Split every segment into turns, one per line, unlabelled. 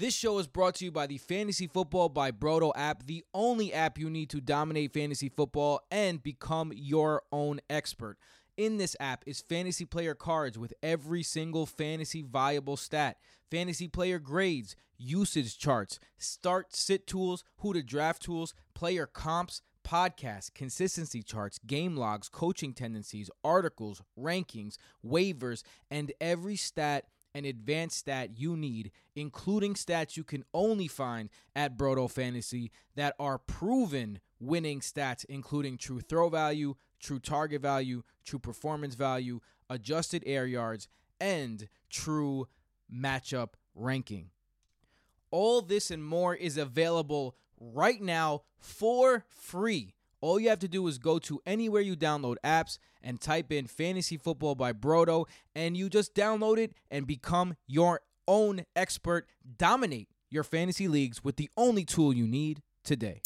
This show is brought to you by the Fantasy Football by Brodo app, the only app you need to dominate fantasy football and become your own expert. In this app is fantasy player cards with every single fantasy viable stat, fantasy player grades, usage charts, start sit tools, who to draft tools, player comps, podcasts, consistency charts, game logs, coaching tendencies, articles, rankings, waivers, and every stat and advanced stat you need, including stats you can only find at Brodo Fantasy that are proven winning stats, including true throw value, true target value, true performance value, adjusted air yards, and true matchup ranking. All this and more is available right now for free. All you have to do is go to anywhere you download apps and type in Fantasy Football by Brodo, and you just download it and become your own expert. Dominate your fantasy leagues with the only tool you need today.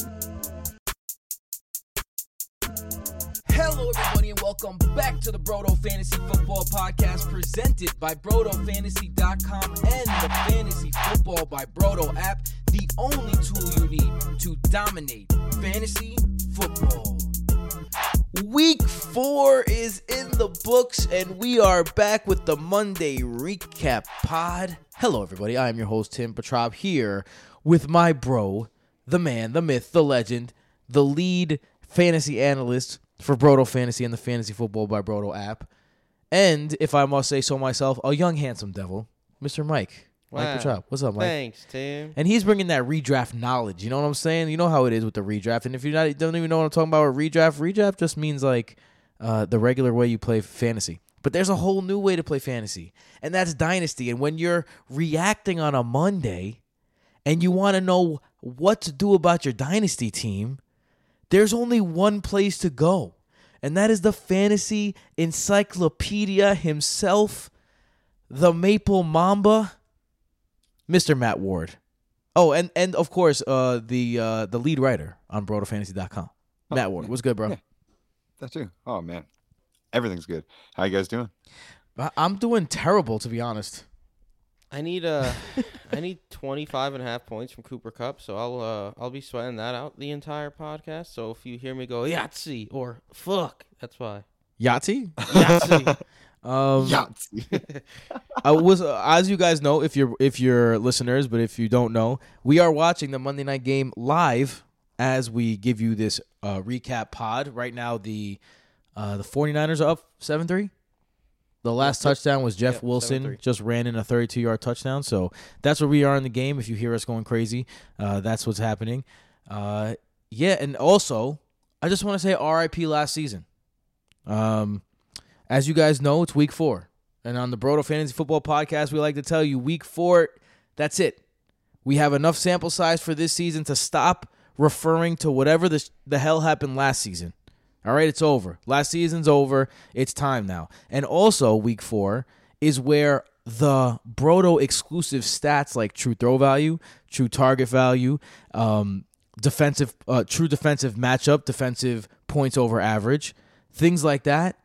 Hello, everybody, and welcome back to the Brodo Fantasy Football Podcast presented by BrodoFantasy.com and the Fantasy Football by Brodo app, the only tool you need to dominate fantasy football. Week four is in the books, and we are back with the Monday Recap Pod. Hello, everybody. I am your host, Tim Petrov, here with my bro, the man, the myth, the legend, the lead fantasy analyst for Broto Fantasy and the Fantasy Football by Broto app. And, if I must say so myself, a young, handsome devil, Mr. Mike. Mike
Wow.
Petrov. What's up, Mike?
Thanks, Tim.
And he's bringing that redraft knowledge. You know what I'm saying? You know how it is with the redraft. And if you not don't even know what I'm talking about with redraft, redraft just means like uh, the regular way you play fantasy. But there's a whole new way to play fantasy, and that's dynasty. And when you're reacting on a Monday, and you want to know what to do about your dynasty team, there's only one place to go, and that is the fantasy encyclopedia himself, the Maple Mamba. Mr. Matt Ward. Oh, and and of course, uh, the uh, the lead writer on BrotoFantasy.com. Matt Ward, what's good, bro?
yeah. That too. Oh man, everything's good. How you guys doing?
I- I'm doing terrible, to be honest.
I need uh I need 25 and a half points from Cooper Kupp, so I'll uh I'll be sweating that out the entire podcast. So if you hear me go Yahtzee or fuck, that's why.
Yahtzee.
Yahtzee.
Um. I was uh, as you guys know, if you're if you're listeners, but if you don't know, we are watching the Monday night game live as we give you this uh, recap pod. Right now, the uh, the 49ers are up seven three. The last touchdown was Jeff
Yep,
Wilson
7-3.
just ran in a 32 yard touchdown. So that's where we are in the game. If you hear us going crazy, uh, that's what's happening. Uh, yeah, and also I just want to say R.I.P. last season. Um, as you guys know, it's week four. And on the Brodo Fantasy Football Podcast, we like to tell you week four, that's it. We have enough sample size for this season to stop referring to whatever the, the hell happened last season. All right, it's over. Last season's over. It's time now. And also, week four is where the Brodo exclusive stats like true throw value, true target value, um, defensive, uh, true defensive matchup, defensive points over average, things like that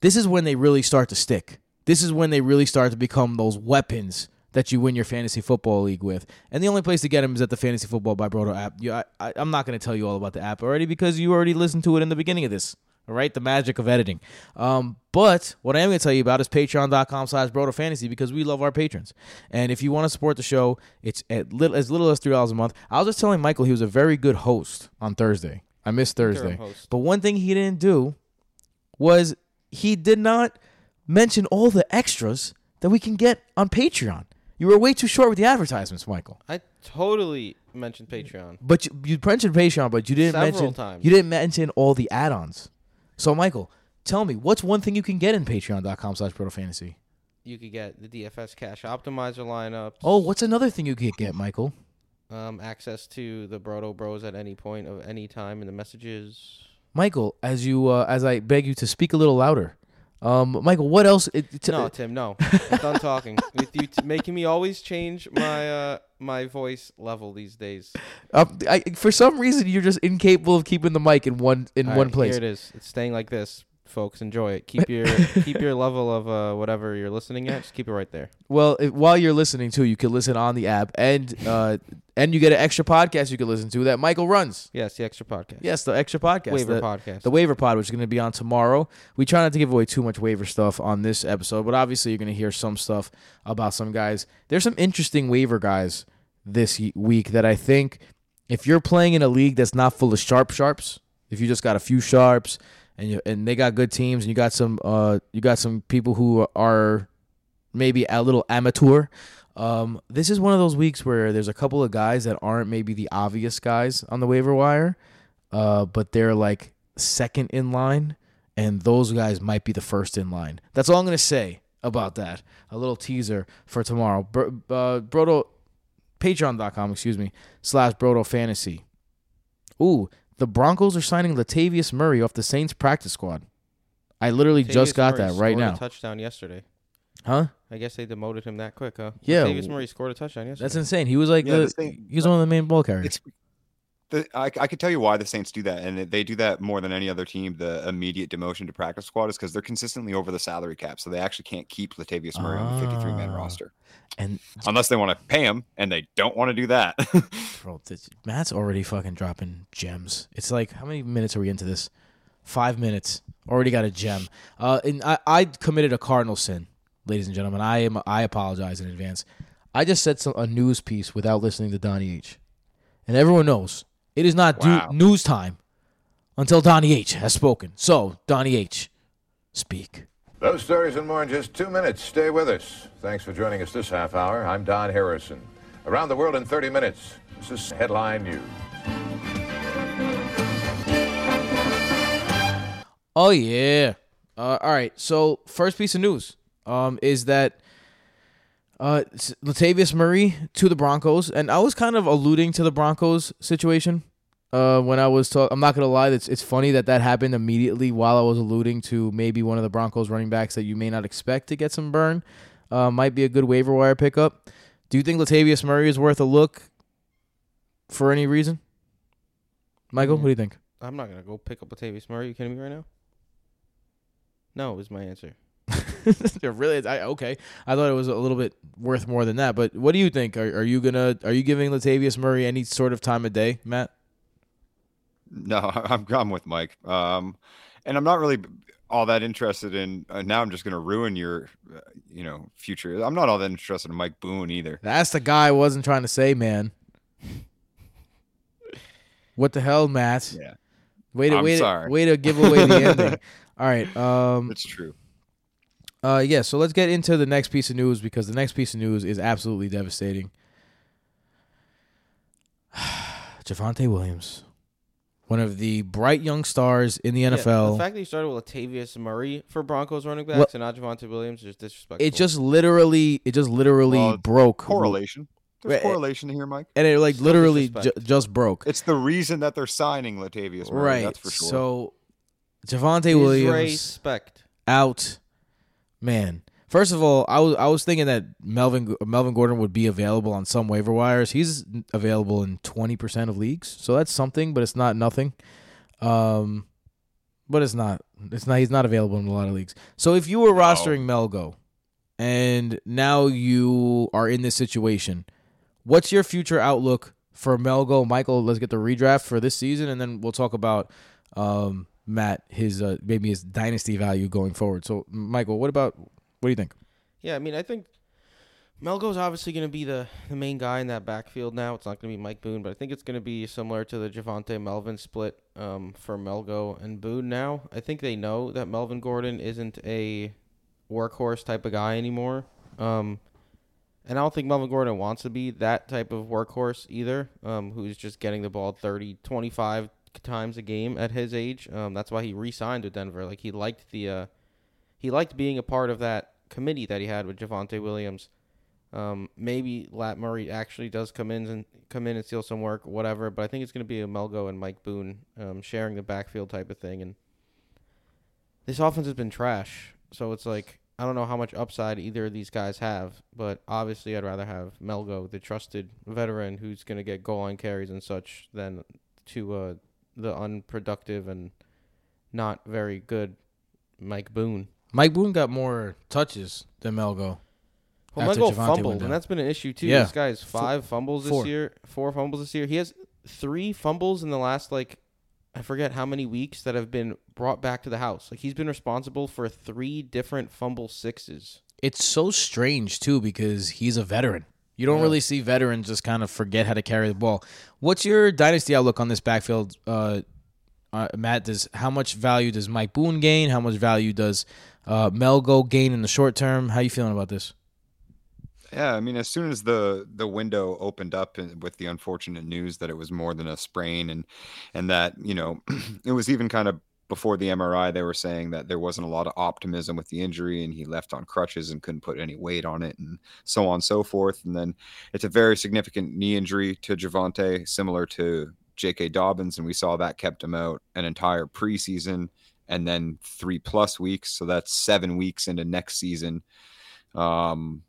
this is when they really start to stick. This is when they really start to become those weapons that you win your fantasy football league with. And the only place to get them is at the Fantasy Football by Brodo app. You, I, I, I'm not going to tell you all about the app already because you already listened to it in the beginning of this. All right, the magic of editing. Um, but what I am going to tell you about is patreon.com slash Fantasy because we love our patrons. And if you want to support the show, it's at little, as little as $3 a month. I was just telling Michael he was a very good host on Thursday. I missed Thursday. But one thing he didn't do was he did not mention all the extras that we can get on Patreon. You were way too short with the advertisements, Michael.
I totally mentioned Patreon.
But you, you mentioned Patreon, but you didn't
Several
mention
times.
you didn't mention all the add-ons. So, Michael, tell me what's one thing you can get in Patreon.com/slash Fantasy?
You could get the DFS cash optimizer lineups.
Oh, what's another thing you could get, Michael?
um access to the Brodo Bros at any point of any time in the messages.
Michael, as you uh, as I beg you to speak a little louder. Um, Michael, what else? It, it-
No, Tim, no. I'm done talking. With you t- making me always change my uh my voice level these days.
um, I, for some reason, you're just incapable of keeping the mic in one in
All
one
right,
place.
Here it is. It's staying like this folks. Enjoy it. Keep your keep your level of uh, whatever you're listening at. Just keep it right there.
Well, while you're listening too, you can listen on the app, and uh, and you get an extra podcast you can listen to that Michael runs.
Yes, the extra podcast.
Yes, the extra podcast,
Waiver
the,
podcast.
the waiver pod, which is going to be on tomorrow. We try not to give away too much waiver stuff on this episode, but obviously you're going to hear some stuff about some guys. There's some interesting waiver guys this week that I think if you're playing in a league that's not full of sharp sharps, if you just got a few sharps and you, and they got good teams and you got some uh you got some people who are maybe a little amateur. Um, this is one of those weeks where there's a couple of guys that aren't maybe the obvious guys on the waiver wire, uh, but they're like second in line, and those guys might be the first in line. That's all I'm gonna say about that. A little teaser for tomorrow. Bro, uh, Brodo, Patreon.com, excuse me, slash Brodo Fantasy. Ooh, the Broncos are signing Latavius Murray off the Saints practice squad. I literally just got
Murray
that right
scored a
now.
touchdown yesterday.
Huh?
I guess they demoted him that quick, huh?
Yeah.
Davis Murray scored a touchdown yesterday.
That's insane. He was like
Yeah,
the,
the Saint-
he was one of the main ball carriers.
It's the, I, I could tell you why the Saints do that, and they do that more than any other team. The immediate demotion to practice squad is because they're consistently over the salary cap, so they actually can't keep Latavius Murray on the 53 man
Ah.
roster
And
unless they want to pay him, and they don't want to do that.
bro, this, Matt's already fucking dropping gems. It's like how many minutes are we into this? Five minutes. Already got a gem. Uh, and I, I committed a cardinal sin, ladies and gentlemen. I am I apologize in advance. I just said some, a news piece without listening to Donnie H, and everyone knows it is not due-
Wow.
news time until Donnie H has spoken. So Donnie H, speak.
Those stories and more in just two minutes. Stay with us. Thanks for joining us this half hour. I'm Don Harrison. Around the world in 30 minutes. This is Headline News.
Oh yeah. Uh, all right. So first piece of news um, is that uh, Latavius Murray to the Broncos, and I was kind of alluding to the Broncos situation uh, when I was talking. I'm not gonna lie. It's it's funny that that happened immediately while I was alluding to maybe one of the Broncos running backs that you may not expect to get some burn. Uh, might be a good waiver wire pickup. Do you think Latavius Murray is worth a look for any reason? Michael, what do you think?
I'm not gonna go pick up Latavius Murray. Are you kidding me right now? No, is my answer.
Yeah, really? I, okay. I thought it was a little bit worth more than that. But what do you think? Are, are you gonna are you giving Latavius Murray any sort of time of day, Matt?
no, I'm I'm with Mike, um, and I'm not really all that interested in. Uh, now I'm just going to ruin your, uh, you know, future. I'm not all that interested in Mike Boone either.
That's the guy I wasn't trying to say, man. What the hell, Matt?
Yeah,
Way to
I'm
way to, way to give away the ending. All right. Um.
it's true.
Uh. Yeah. So let's get into the next piece of news because the next piece of news is absolutely devastating. Javonte Williams, one of the bright young stars in the
Yeah,
NFL.
the fact that you started with Latavius Murray for Broncos running backs
Well-
and not Javonte Williams is disrespectful.
it just literally, it just literally
Well,
broke.
Correlation. There's
Right,
correlation here, Mike.
and it like
So
literally ju- just broke.
It's the reason that they're signing Latavius Murray.
right.
That's for sure.
So Javonte Williams
Disrespect.
out. Man, first of all, I was I was thinking that Melvin Melvin Gordon would be available on some waiver wires. He's available in twenty percent of leagues, so that's something, but it's not nothing. Um, but it's not. It's not. He's not available in a lot of leagues. So if you were rostering Melgo, and now you are in this situation, what's your future outlook for Melgo? Michael, let's get the redraft for this season, and then we'll talk about um, Matt his uh, maybe his dynasty value going forward. So, Michael, what about what do you think?
Yeah, I mean, I think Melgo's obviously going to be the, the main guy in that backfield now. It's not going to be Mike Boone, but I think it's going to be similar to the Javonte Melvin split um, for Melgo and Boone now. I think they know that Melvin Gordon isn't a workhorse type of guy anymore. Um, and I don't think Melvin Gordon wants to be that type of workhorse either, um, who's just getting the ball 30, 25 times a game at his age. Um, that's why he re-signed with Denver. Like he liked the uh, he liked being a part of that committee that he had with Javonte Williams. Um, maybe Lat Murray actually does come in and come in and steal some work, whatever. But I think it's going to be a Melgo and Mike Boone um, sharing the backfield type of thing. And this offense has been trash, so it's like I don't know how much upside either of these guys have. But obviously, I'd rather have Melgo, the trusted veteran who's going to get goal line carries and such, than to uh, the unproductive and not very good Mike Boone.
Mike Boone got more touches than Melgo.
Well, Melgo fumbled, and that's been an issue too.
Yeah.
This guy has five fumbles this
four.
year, four fumbles this year. He has three fumbles in the last like I forget how many weeks that have been brought back to the house. Like he's been responsible for three different fumble sixes.
It's so strange too because he's a veteran. You don't
Yeah.
really see veterans just kind of forget how to carry the ball. What's your dynasty outlook on this backfield, uh, uh, Matt? Does how much value does Mike Boone gain? How much value does uh, Melgo gain in the short term? How you feeling about this?
Yeah, I mean, as soon as the the window opened up with the unfortunate news that it was more than a sprain, and and that you know, it was even kind of before the MRI, they were saying that there wasn't a lot of optimism with the injury, and he left on crutches and couldn't put any weight on it, and so on and so forth. And then it's a very significant knee injury to Javonte, similar to J.K. Dobbins, and we saw that kept him out an entire preseason and then three plus weeks. So that's seven weeks into next season. Um,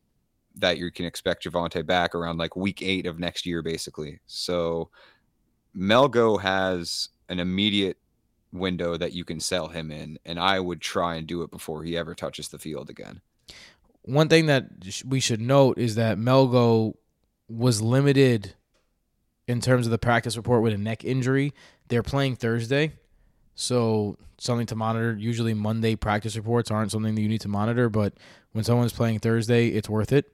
that you can expect Javonte back around like week eight of next year, basically. So Melgo has an immediate window that you can sell him in, and I would try and do it before he ever touches the field again.
One thing that we should note is that Melgo was limited in terms of the practice report with a neck injury. They're playing Thursday, so something to monitor. Usually, Monday practice reports aren't something that you need to monitor, but when someone's playing Thursday, it's worth it.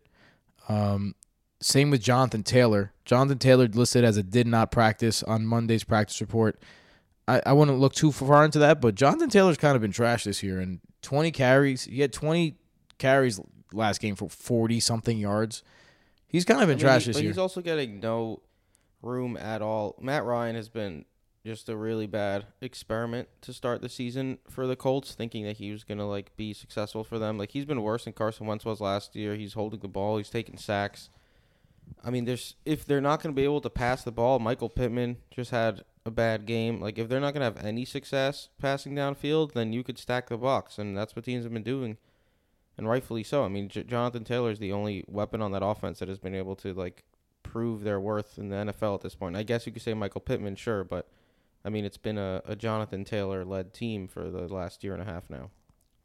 Um, same with Jonathan Taylor. Jonathan Taylor listed as a did not practice on Monday's practice report. I, I wouldn't look too far into that, but Jonathan Taylor's kind of been trash this year. And 20 carries, he had 20 carries last game for 40 something yards. He's kind of been
I mean,
trash
he-
this
but
year.
he's also getting no room at all. Matt Ryan has been just a really bad experiment to start the season for the Colts, thinking that he was gonna like be successful for them. Like he's been worse than Carson Wentz was last year. He's holding the ball. He's taking sacks. I mean, there's if they're not gonna be able to pass the ball, Michael Pittman just had a bad game. Like if they're not gonna have any success passing downfield, then you could stack the box, and that's what teams have been doing, and rightfully so. I mean, J- Jonathan Taylor is the only weapon on that offense that has been able to like prove their worth in the NFL at this point. I guess you could say Michael Pittman, sure, but I mean, it's been a, a Jonathan Taylor led team for the last year and a half now.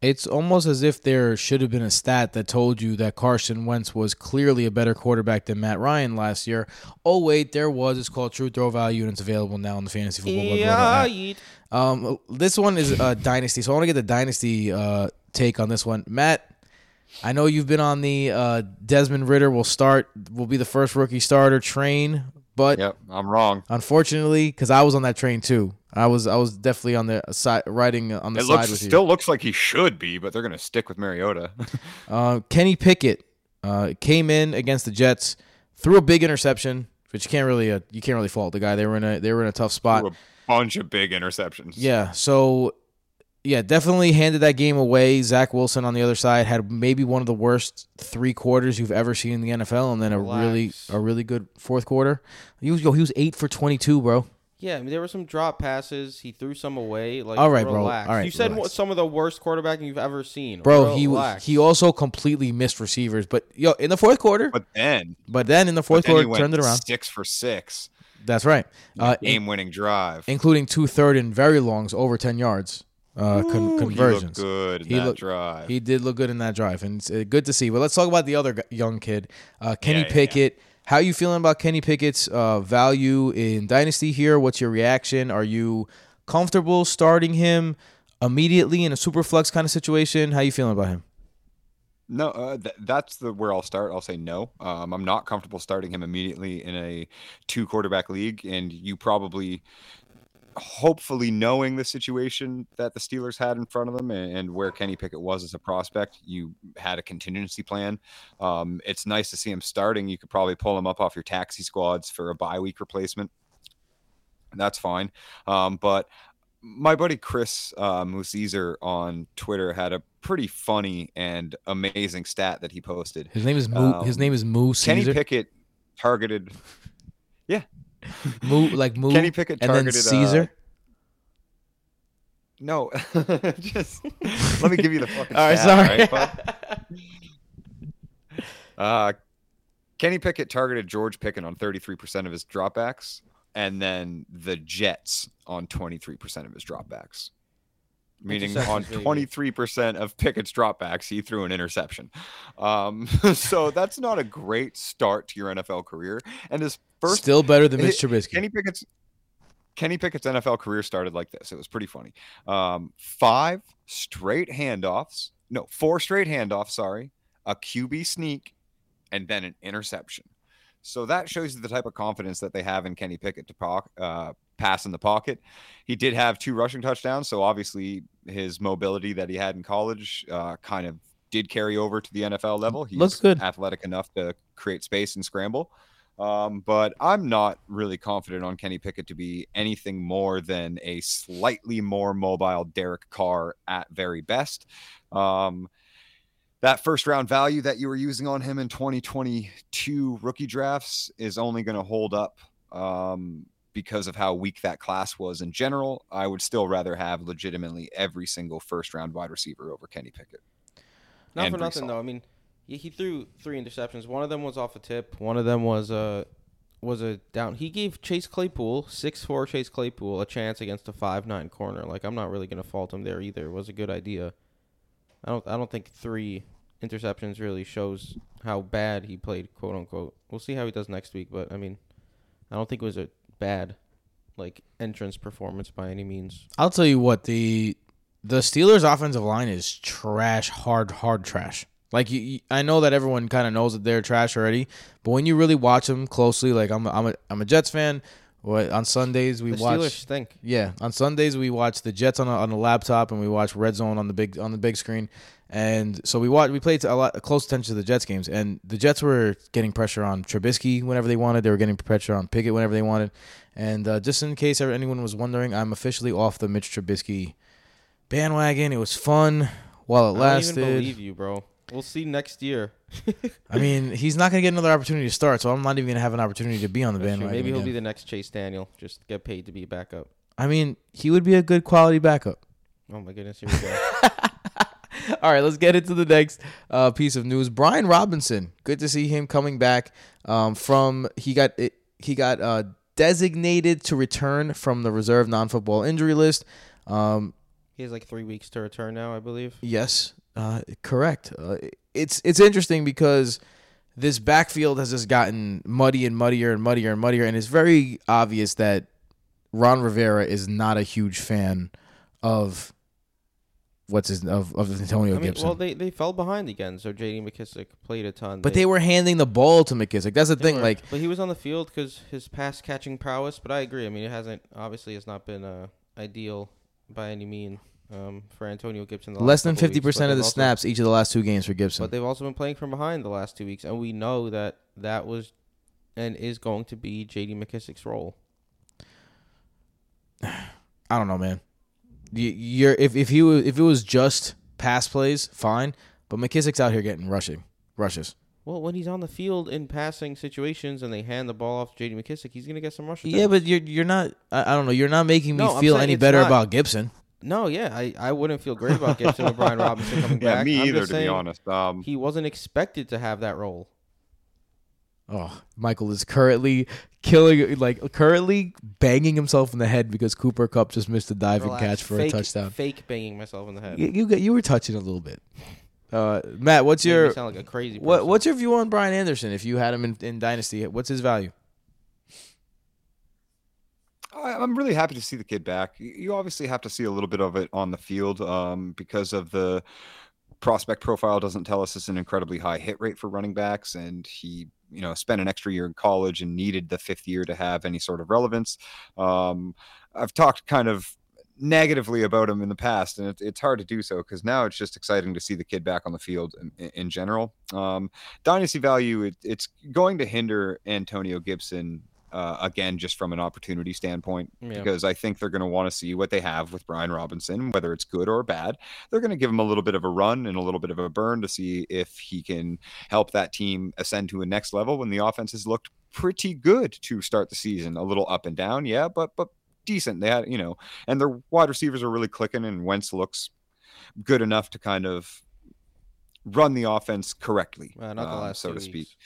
It's almost as if there should have been a stat that told you that Carson Wentz was clearly a better quarterback than Matt Ryan last year. Oh wait, there was. It's called True Throw Value, and it's available now in the fantasy football.
Yeah.
Um, this one is uh, dynasty, so I want to get the dynasty uh, take on this one. Matt, I know you've been on the uh, Desmond Ridder will start, will be the first rookie starter train, but
Yep, I'm wrong.
unfortunately, because I was on that train too, I was I was definitely on the side riding on the
It
side
looks
with you.
still looks like he should be, but they're gonna stick with Mariota.
Uh, Kenny Pickett uh, came in against the Jets, threw a big interception, which you can't really uh, you can't really fault the guy. They were in a they were in a tough spot.
Threw a bunch of big interceptions.
Yeah, so yeah, definitely handed that game away. Zach Wilson on the other side had maybe one of the worst three quarters you've ever seen in the NFL, and then a really a really good fourth quarter. He was yo, he was eight for twenty two, bro.
Yeah, I mean, there were some drop passes. He threw some away. Like,
All right, bro. All right,
you said
relax.
some of the worst quarterbacking you've ever seen,
Bro, he
Relax.
he also completely missed receivers, but yo, in the fourth quarter,
But then,
but then in the fourth
but he
quarter
went
turned it around.
six for six,
That's right. Uh, in-
game-winning drive.
including two third and very longs over 10 yards uh, con-
Ooh, he
conversions.
good in
He
that
looked-
drive.
He did look good in that drive, and it's uh, good to see. But let's talk about the other young kid, uh, Kenny
Yeah, yeah,
Pickett. How you feeling about Kenny Pickett's uh, value in Dynasty here? What's your reaction? Are you comfortable starting him immediately in a super flex kind of situation? How you feeling about him?
No, uh, th- that's the where I'll start. I'll say no. Um, I'm not comfortable starting him immediately in a two quarterback league, and you probably, hopefully, knowing the situation that the Steelers had in front of them and, and where Kenny Pickett was as a prospect, you had a contingency plan. Um, it's nice to see him starting. You could probably pull him up off your taxi squads for a bye week replacement. That's fine. Um, but my buddy Chris uh, Musizer on Twitter had a pretty funny and amazing stat that he posted.
His name is Moo. his
Um,
name is Moo
Kenny Pickett targeted.
Moo like Moo.
Kenny Pickett
and then
targeted.
Caesar.
Uh, no, just let me give you the fucking.
All right,
stat,
sorry.
right, uh, Kenny Pickett targeted George Pickens on 33% of his dropbacks, and then the Jets on 23% of his dropbacks. meaning on 23% of Pickett's dropbacks, he threw an interception. Um, so that's not a great start to your NFL career. And his first
Still better than
It-
Mitch Trubisky.
Kenny Pickett's Kenny Pickett's NFL career started like this. It was pretty funny. Um, five straight handoffs. No, four straight handoffs. Sorry, a QB sneak, and then an interception. So that shows you the type of confidence that they have in Kenny Pickett to po- uh, pass in the pocket. He did have two rushing touchdowns, so obviously his mobility that he had in college uh, kind of did carry over to the NFL level. He's
Looks good.
athletic enough to create space and scramble. Um, but I'm not really confident on Kenny Pickett to be anything more than a slightly more mobile Derek Carr at very best. Um, that first round value that you were using on him in 2022 rookie drafts is only going to hold up um, because of how weak that class was in general. I would still rather have legitimately every single first round wide receiver over Kenny Pickett.
Not
and
for nothing though. I mean, he, he threw three interceptions. One of them was off a tip. One of them was a was a down. He gave Chase Claypool six four Chase Claypool a chance against a five nine corner. Like I'm not really gonna fault him there either. It was a good idea. I don't I don't think three interceptions really shows how bad he played, quote unquote. We'll see how he does next week, but I mean, I don't think it was a bad like entrance performance by any means.
I'll tell you what the the Steelers' offensive line is trash, hard, hard trash. Like you, you- I know that everyone kind of knows that they're trash already, but when you really watch them closely, like I'm, a, I'm a, I'm a Jets fan. What on Sundays we
The
watch?
Steelers stink.
Yeah, on Sundays we watch the Jets on a, on the laptop and we watch Red Zone on the big on the big screen, and so we watch we played a lot close attention to the Jets games, and the Jets were getting pressure on Trubisky whenever they wanted. They were getting pressure on Pickett whenever they wanted, and uh, just in case anyone was wondering, I'm officially off the Mitch Trubisky bandwagon. It was fun while it
I don't
lasted.
believe you, bro. We'll see next year.
I mean, he's not gonna get another opportunity to start, so I'm not even gonna have an opportunity to be on the bandwagon.
Maybe he'll
again.
be the next Chase Daniel. Just get paid to be a backup.
I mean, he would be a good quality backup.
Oh my goodness, here we go.
All right, let's get into the next uh, piece of news. Brian Robinson, good to see him coming back um, from he got it, he got uh, designated to return from the reserve non-football injury list. Um,
he has like three weeks to return now, I believe.
yes, uh, correct. Uh, it's it's interesting because this backfield has just gotten muddy and muddier and muddier and muddier, and it's very obvious that Ron Rivera is not a huge fan of what's his of of Antonio
I mean,
Gibson.
well, they, they fell behind again, so J.D. McKissic played a ton.
But they were handing the ball to McKissic. That's the thing.
were-
Like,
but he was on the field because his pass catching prowess. But I agree. I mean, it hasn't obviously has not been uh, ideal by any mean um, for Antonio Gibson. the
less than fifty percent of the
also-
snaps each of the last two games for Gibson.
But they've also been playing from behind the last two weeks, and we know that that was and is going to be J.D. McKissic's role.
I don't know, man. You, you're if if he was, if it was just pass plays, fine. But McKissic's out here getting rushing rushes.
Well, when he's on the field in passing situations and they hand the ball off to J.D. McKissic, he's gonna get some rush.
Yeah, but you're you're not. I, I don't know. You're not making me
No,
feel any better
not-
about Gibson.
No, yeah, I, I wouldn't feel great about Gibson with Brian Robinson coming
Yeah,
back.
me
I'm
either, to be honest. Um,
He wasn't expected to have that role.
Oh, Michael is currently killing, like currently banging himself in the head because Cooper Kupp just missed a diving
Relax.
catch for
fake,
a touchdown.
Fake banging myself in the head.
You you, you were touching a little bit. Uh, Matt, what's your
sound like a crazy.
What. What's your view on Brian Anderson? If you had him in, in Dynasty, what's his value?
I'm really happy to see the kid back. You- You obviously have to see a little bit of it on the field um, because of the prospect profile doesn't tell us it's an incredibly high hit rate for running backs, and he you know spent an extra year in college and needed the fifth year to have any sort of relevance. Um, I've talked kind of negatively about him in the past, and it, it's hard to do so because now it's just exciting to see the kid back on the field in, in general. Um, dynasty value, it, it's going to hinder Antonio Gibson uh, again, just from an opportunity standpoint,
Yeah.
because I think they're going to want to see what they have with Brian Robinson, whether it's good or bad. They're going to give him a little bit of a run and a little bit of a burn to see if he can help that team ascend to a next level when the offense has looked pretty good to start the season. A little up and down, yeah, but but decent. They had, you know, and their wide receivers are really clicking, and Wentz looks good enough to kind of run the offense correctly,
Uh, not the
um,
last
so to speak.
weeks.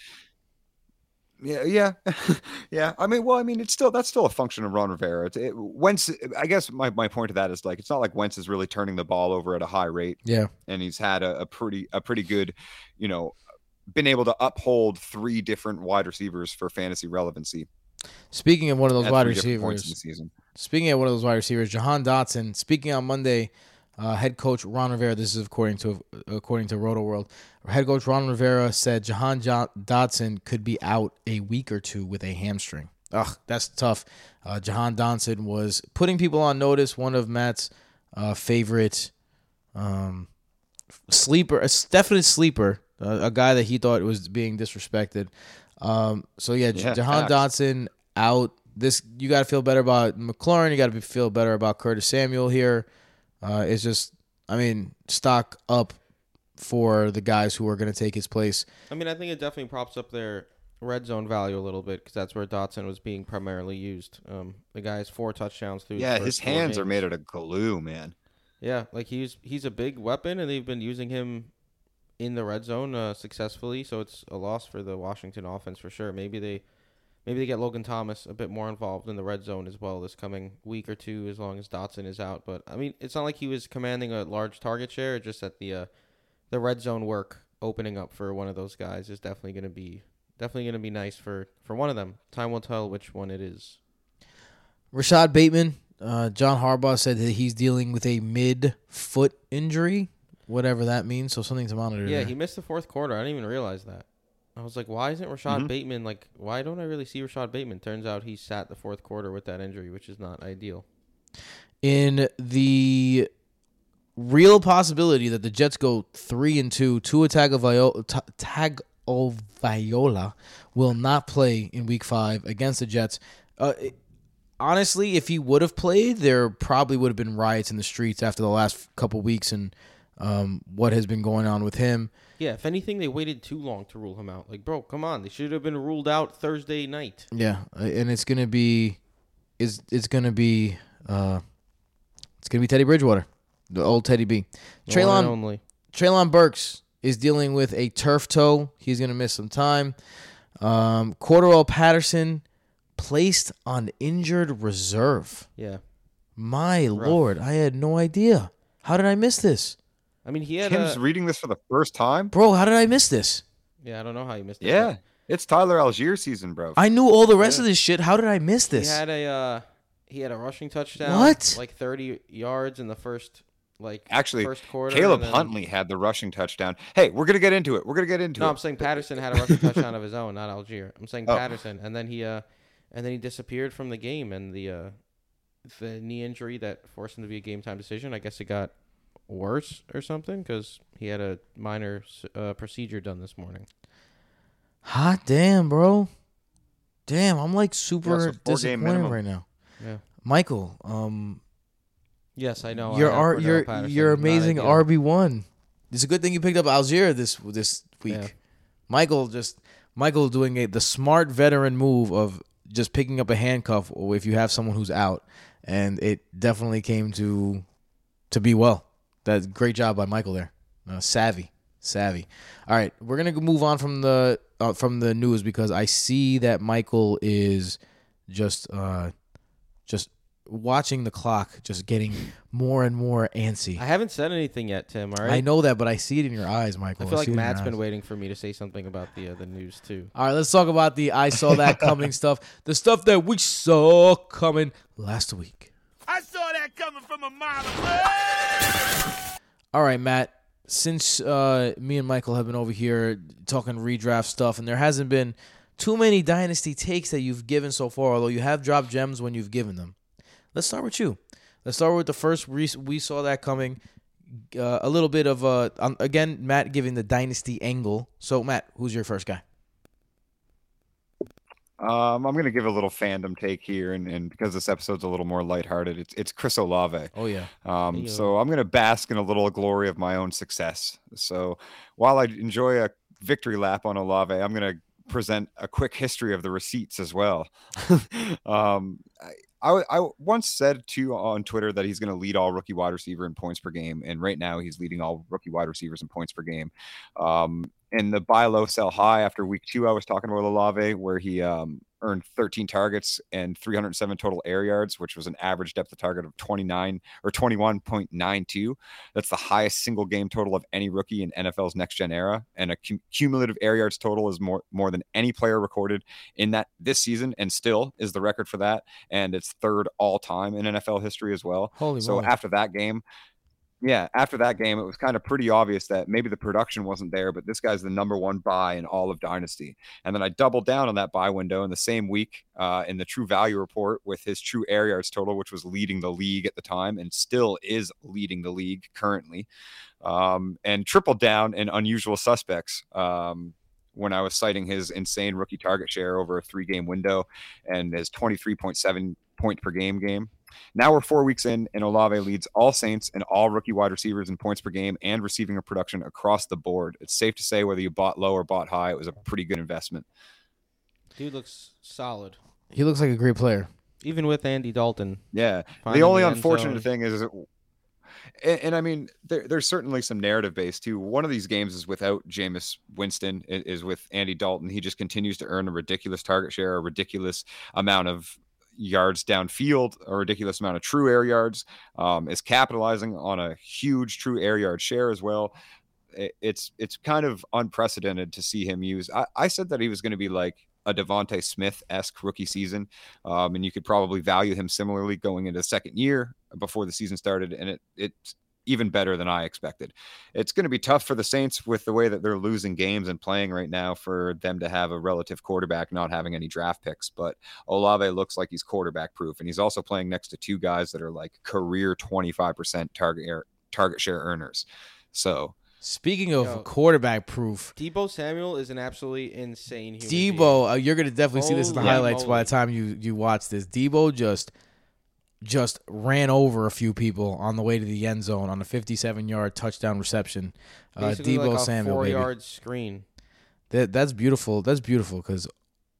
Yeah, yeah, yeah. I mean, well, I mean, it's still that's still a function of Ron Rivera. It, it, Wentz, I guess my, my point to that is like it's not like Wentz is really turning the ball over at a high rate.
Yeah,
and he's had a, a pretty a pretty good, you know, been able to uphold three different wide receivers for fantasy relevancy.
Speaking of one of those wide
three different points
receivers,
in the season.
Speaking of one of those wide receivers, Jahan Dotson. Speaking on Monday, uh, head coach Ron Rivera. This is according to according to Roto World. Head coach Ron Rivera said Jahan Dotson could be out a week or two with a hamstring. Ugh, that's tough. Uh, Jahan Dotson was putting people on notice. One of Matt's uh, favorite um, sleeper, a definite sleeper, uh, a guy that he thought was being disrespected. Um, so yeah,
Yeah,
Jahan
facts.
Dotson out. This you got to feel better about McLaurin. You got to feel better about Curtis Samuel here. Uh, it's just, I mean, stock up for the guys who are going to take his place.
I mean, I think it definitely props up their red zone value a little bit because that's where Dotson was being primarily used. Um, the guy's four touchdowns through.
Yeah, his hands are made out of glue, man.
Yeah, like he's he's a big weapon, and they've been using him in the red zone uh, successfully. So it's a loss for the Washington offense for sure. Maybe they maybe they get Logan Thomas a bit more involved in the red zone as well this coming week or two, as long as Dotson is out. But I mean, it's not like he was commanding a large target share. Just that the uh, the red zone work opening up for one of those guys is definitely going to be definitely going to be nice for for one of them. Time will tell which one it is.
Rashod Bateman, uh, John Harbaugh said that he's dealing with a mid foot injury, whatever that means. So something to monitor.
Yeah,
there.
he missed the fourth quarter. I didn't even realize that. I was like, why isn't Rashod
Mhm.
Bateman like? Why don't I really see Rashod Bateman? Turns out he sat the fourth quarter with that injury, which is not ideal.
in the real possibility that the Jets go three and two, Tua Tagovailoa, Ta- Tagovailoa will not play in Week Five against the Jets. Uh, it- honestly, if he would have played, there probably would have been riots in the streets after the last couple weeks and um, what has been going on with him.
Yeah, if anything, they waited too long to rule him out. Like, bro, come on, they should have been ruled out Thursday night.
Yeah, uh, and it's gonna be, is it's gonna be, uh, it's gonna be Teddy Bridgewater, the old Teddy B.
The
Treylon
only.
Treylon Burks is dealing with a turf toe. He's going to miss some time. Um, Cordarrelle Patterson placed on injured reserve.
Yeah,
My
Rough.
lord, I had no idea. How did I miss this?
I mean, he had
Tim's
a.
reading this for the first time.
Bro, how did I miss this?
Yeah, I don't know how you missed it.
Yeah, it's Tyler Allgeier season, bro.
I knew all the rest
Yeah.
of this shit. How did I miss
but He
this?
had a. Uh, he had a rushing touchdown.
What?
Like thirty yards in the first, like
Actually,
first quarter.
Caleb
then-
Huntley had the rushing touchdown. Hey, we're gonna get into it. We're gonna get into
No,
it.
I'm saying Patterson had a rushing touchdown of his own, not Allgeier. I'm saying
Oh.
Patterson, and then he uh, and then he disappeared from the game, and the uh, the knee injury that forced him to be a game time decision. I guess it got worse or something because he had a minor uh, procedure done this morning.
Hot damn, bro. Damn, I'm like super
so four-game
disappointed right now.
Yeah.
Michael, um,
Yes, I know. I
your R,
Cordarrelle
your
Patterson,
your amazing. RB one. It's a good thing you picked up Allgeier this this week.
Yeah.
Michael just Michael doing a the smart veteran move of just picking up a handcuff if you have someone who's out, and it definitely came to to be well. That's great job by Michael there. Uh, savvy, savvy. All right, we're gonna move on from the uh, from the news because I see that Michael is just uh just watching the clock, just getting more and more antsy.
I haven't said anything yet, Tim. All right.
I know that, but I see it in your eyes, Michael.
I
Michael.
feel like
see it in your
Matt's been
eyes.
waiting for me to say something about the uh, the news too.
All right, let's talk about the I saw that coming stuff. The stuff that we saw coming last week.
I saw that coming from a mile away.
All right, Matt. Since uh, me and Michael have been over here talking redraft stuff, and there hasn't been too many dynasty takes that you've given so far, although you have dropped gems when you've given them. Let's start with you. Let's start with the first. We, we saw that coming. Uh, a little bit of uh, um, again, Matt giving the dynasty angle. So, Matt, who's your first guy?
Um, I'm gonna give a little fandom take here, and, and because this episode's a little more lighthearted, it's it's Chris Olave.
Oh yeah,
Um,
Heyo.
so I'm gonna bask in a little glory of my own success. So while I enjoy a victory lap on Olave, I'm gonna present a quick history of the receipts as well. um, I, I, I once said to on Twitter that he's going to lead all rookie wide receiver in points per game, and right now he's leading all rookie wide receivers in points per game. Um, in the buy low, sell high after week two, I was talking about Olave, where he um, earned 13 targets and 307 total air yards, which was an average depth of target of 29 or 21.92. That's the highest single game total of any rookie in NFL's next gen era, and a cum- cumulative air yards total is more more than any player recorded in that this season, and still is the record for that, and it's third all time in NFL history as well.
Holy
So
moly.
after that game, yeah, after that game, it was kind of pretty obvious that maybe the production wasn't there, but this guy's the number one buy in all of Dynasty. And then I doubled down on that buy window in the same week uh, in the True Value report with his true air yards total, which was leading the league at the time and still is leading the league currently, um, and tripled down in unusual suspects. Um, when I was citing his insane rookie target share over a three game window and his 23.7 point per game game. Now we're four weeks in, and Olave leads all Saints and all rookie wide receivers in points per game and receiving production across the board. It's safe to say whether you bought low or bought high, it was a pretty good investment.
Dude looks solid.
he looks like a great player.
Even with Andy Dalton.
Yeah. The only
the
unfortunate
zone.
thing is, and, and I mean, there, there's certainly some narrative base too. One of these games is without Jameis Winston, i- is with Andy Dalton. He just continues to earn a ridiculous target share, a ridiculous amount of yards downfield, a ridiculous amount of true air yards. Um, is capitalizing on a huge true air yard share as well. I- It's it's kind of unprecedented to see him use. I, I said that he was going to be like a DeVonta Smith esque rookie season, um, and you could probably value him similarly going into the second year before the season started, and it it's even better than I expected. It's going to be tough for the Saints with the way that they're losing games and playing right now for them to have a relative quarterback not having any draft picks. But Olave looks like he's quarterback proof, and he's also playing next to two guys that are like career 25% target air, target share earners. So
Speaking of
Yo.
quarterback proof,
Deebo Samuel is an absolutely insane human being.
Deebo, uh, you're gonna definitely see this in the
Holy
highlights by the time you you watch this. Deebo just just ran over a few people on the way to the end zone on a 57 yard touchdown reception. Uh, Deebo
like a
Samuel,
four
baby.
yard screen.
That that's beautiful. That's beautiful because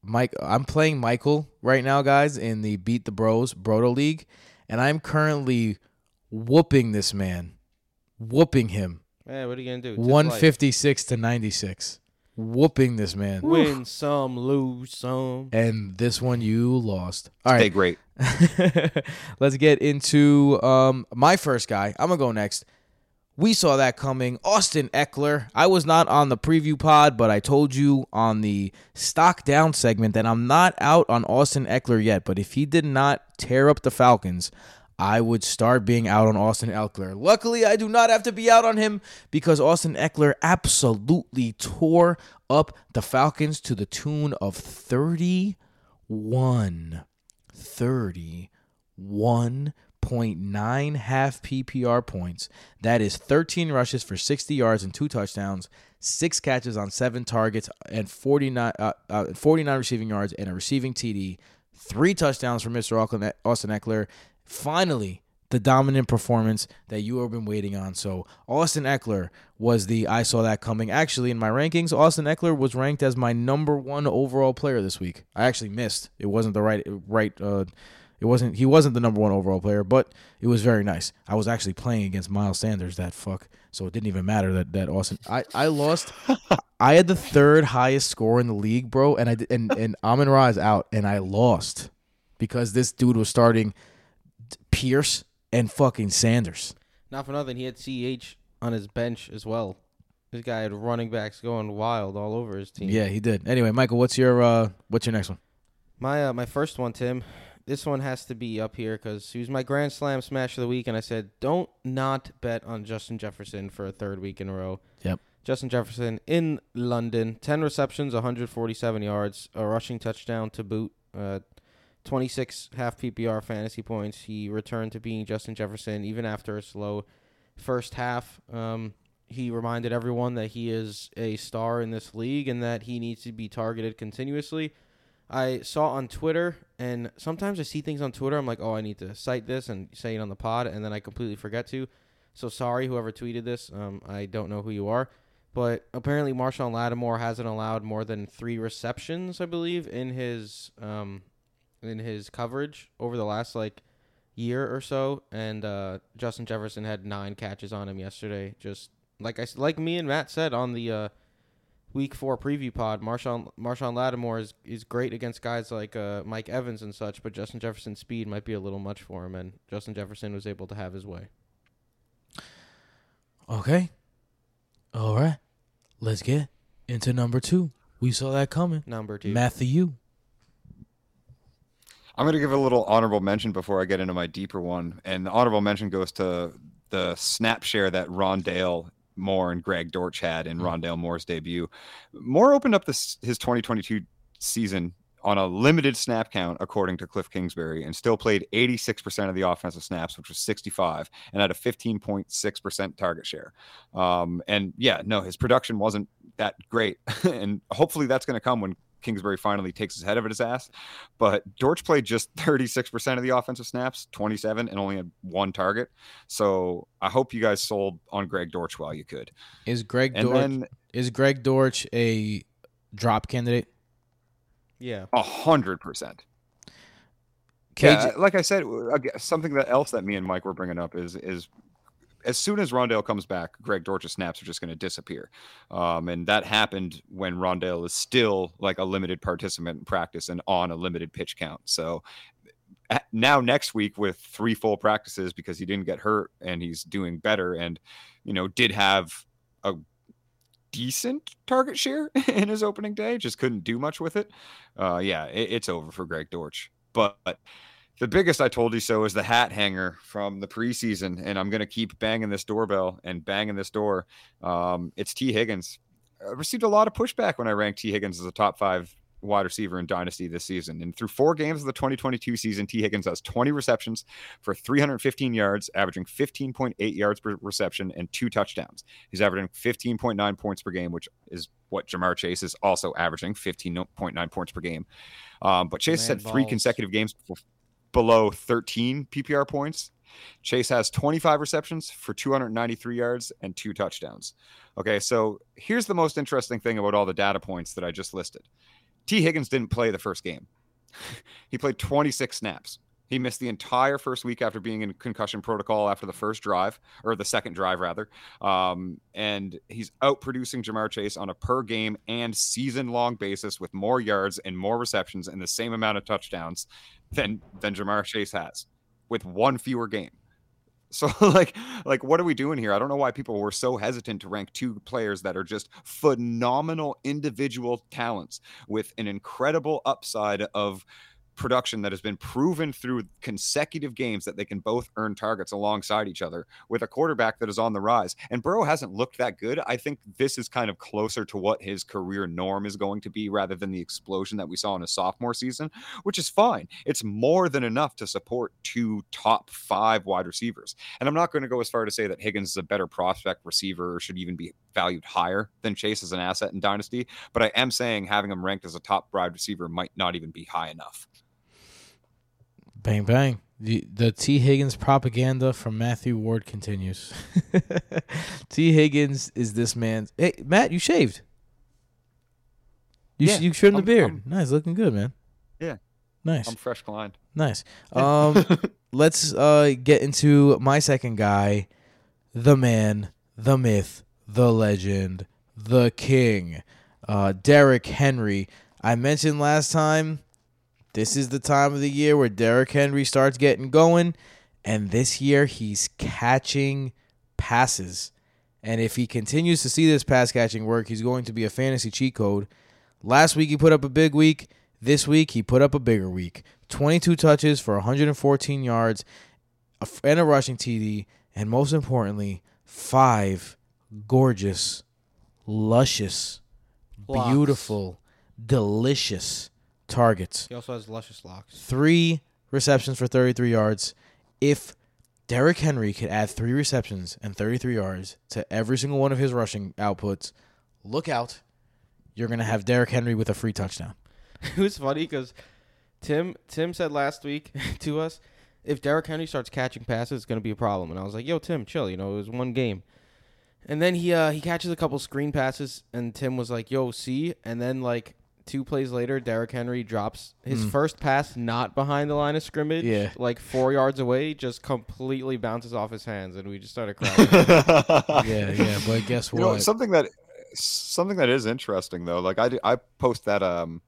Mike, I'm playing Michael right now, guys, in the Beat the Bros Broto League, and I'm currently whooping this man, whooping him,
Man, what are you gonna do?
One fifty six to ninety six, whooping this man.
Win some, lose some.
And this one you lost. All right,
stay great.
Let's get into um, my first guy. I'm gonna go next. We saw that coming. Austin Ekeler. I was not on the preview pod, but I told you on the stock down segment that I'm not out on Austin Ekeler yet. But if he did not tear up the Falcons, I would start being out on Austin Ekeler. Luckily, I do not have to be out on him because Austin Ekeler absolutely tore up the Falcons to the tune of 31. 31.9 half PPR points. That is 13 rushes for 60 yards and two touchdowns, six catches on seven targets, and 49, uh, uh, 49 receiving yards and a receiving TD. Three touchdowns for Mr. Austin Ekeler. Finally, the dominant performance that you have been waiting on. So Austin Ekeler was the I saw that coming. Actually, in my rankings, Austin Ekeler was ranked as my number one overall player this week. I actually missed. It wasn't the right right. Uh, it wasn't. He wasn't the number one overall player, but it was very nice. I was actually playing against Miles Sanders. That fuck. So it didn't even matter that that Austin. I I lost. I had the third highest score in the league, bro, and I and and Amon Ra is out, and I lost because this dude was starting Pierce and fucking Sanders.
Not for nothing, he had CH on his bench as well. This guy had running backs going wild all over his team.
Yeah, he did. Anyway, Michael, what's your uh what's your next one?
My uh, my first one, Tim. This one has to be up here because he was my Grand Slam smash of the week, and I said don't not bet on Justin Jefferson for a third week in a row.
Yep.
Justin Jefferson in London, ten receptions, 147 yards, a rushing touchdown to boot. Uh, 26 half PPR fantasy points. He returned to being Justin Jefferson even after a slow first half. Um, he reminded everyone that he is a star in this league and that he needs to be targeted continuously. I saw on Twitter, and sometimes I see things on Twitter. I'm like, oh, I need to cite this and say it on the pod, and then I completely forget to. So sorry, whoever tweeted this. Um, I don't know who you are, but apparently Marshon Lattimore hasn't allowed more than three receptions, I believe, in his um, in his coverage over the last like year or so. And uh, Justin Jefferson had nine catches on him yesterday. Just like I like me and Matt said on the uh, week four preview pod, Marshon Marshon Lattimore is, is great against guys like uh, Mike Evans and such, but Justin Jefferson's speed might be a little much for him, and Justin Jefferson was able to have his way.
Okay. All right. Let's get into number two. We saw that coming.
Number two.
Matthew.
I'm going to give a little honorable mention before I get into my deeper one. And the honorable mention goes to the snap share that Rondale Moore and Greg Dortch had in Rondale Moore's debut. Moore opened up this his 2022 season on a limited snap count, according to Cliff Kingsbury, and still played 86% of the offensive snaps, which was 65, and had a 15.6% target share. Um, and yeah, no, his production wasn't that great. and hopefully that's going to come when Kingsbury finally takes his head of his ass. But Dortch played just 36% of the offensive snaps, 27, and only had one target. So I hope you guys sold on Greg Dortch while you could.
Is Greg
And
Dortch
then
is Greg Dortch a drop candidate?
Yeah.
a hundred percent.
KJ,
Yeah, like I said, something that else that me and Mike were bringing up is is as soon as Rondale comes back, Greg Dortch's snaps are just going to disappear, um, and that happened when Rondale is still like a limited participant in practice and on a limited pitch count. So now next week with three full practices because he didn't get hurt and he's doing better and you know did have a decent target share in his opening day just couldn't do much with it. Uh yeah it, it's over for greg dortch but the biggest i told you so is the hat hanger from the preseason and i'm going to keep banging this doorbell and banging this door um it's tee higgins i received a lot of pushback when i ranked tee higgins as a top five wide receiver in Dynasty this season. And through four games of the 2022 season, Tee Higgins has 20 receptions for 315 yards, averaging 15.8 yards per reception and two touchdowns. He's averaging 15.9 points per game, which is what Ja'Marr Chase is also averaging 15.9 points per game. Um, but Chase
Man
had three
balls.
consecutive games bef- below 13 PPR points. Chase has 25 receptions for 293 yards and two touchdowns. Okay, so here's the most interesting thing about all the data points that I just listed. Tee Higgins didn't play the first game. he played 26 snaps. He missed the entire first week after being in concussion protocol after the first drive, or the second drive, rather. Um, and he's out producing Ja'Marr Chase on a per game and season long basis with more yards and more receptions and the same amount of touchdowns than, than Ja'Marr Chase has with one fewer game. So like like what are we doing here? I don't know why people were so hesitant to rank two players that are just phenomenal individual talents with an incredible upside of production that has been proven through consecutive games that they can both earn targets alongside each other with a quarterback that is on the rise. And Burrow hasn't looked that good. I think this is kind of closer to what his career norm is going to be rather than the explosion that we saw in his sophomore season, which is fine. It's more than enough to support two top five wide receivers. And I'm not going to go as far to say that Higgins is a better prospect receiver or should even be valued higher than Chase as an asset in Dynasty, but I am saying having him ranked as a top wide receiver might not even be high enough.
Bang bang. The the Tee Higgins propaganda from Matthew Ward continues. Tee Higgins is this man's. Hey Matt, you shaved. You
Yeah,
you trimmed the
I'm-
beard.
I'm-
nice, looking good, man.
Yeah.
Nice.
I'm fresh climbed.
Nice. Um, let's uh get into my second guy, the man, the myth, the legend, the king, uh, Derrick Henry. I mentioned last time, this is the time of the year where Derrick Henry starts getting going, and this year he's catching passes. And if he continues to see this pass catching work, he's going to be a fantasy cheat code. Last week he put up a big week. This week he put up a bigger week. 22 touches for 114 yards and a rushing TD, and most importantly, five gorgeous, luscious, beautiful, delicious targets.
He also has luscious locks.
Three receptions for 33 yards. If Derrick Henry could add three receptions and 33 yards to every single one of his rushing outputs, look out. You're going to have Derrick Henry with a free touchdown.
it was funny because Tim Tim said last week to us, if Derrick Henry starts catching passes, it's gonna be a problem. And I was like, Yo, Tim, chill. You know, it was one game. And then he uh he catches a couple screen passes, and Tim was like, Yo, see. And then like two plays later, Derrick Henry drops his first pass not behind the line of scrimmage,
Yeah.
like four yards away, just completely bounces off his hands, and we just started crying.
yeah, yeah, but guess
You
what?
know, something that something that is interesting though. Like I I post that um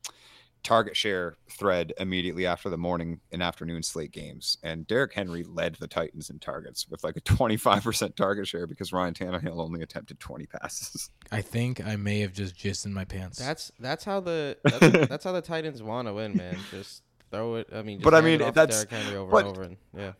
target share thread immediately after the morning and afternoon slate games, and Derrick Henry led the Titans in targets with like a 25% target share because Ryan Tannehill only attempted 20 passes.
I think I may have just jizzed in my pants.
That's that's how the that's, that's how the Titans want to win, man. Just throw it. I mean, just
But I
hand it
mean,
off
that's-
Derrick Henry over
but-
and over, and yeah.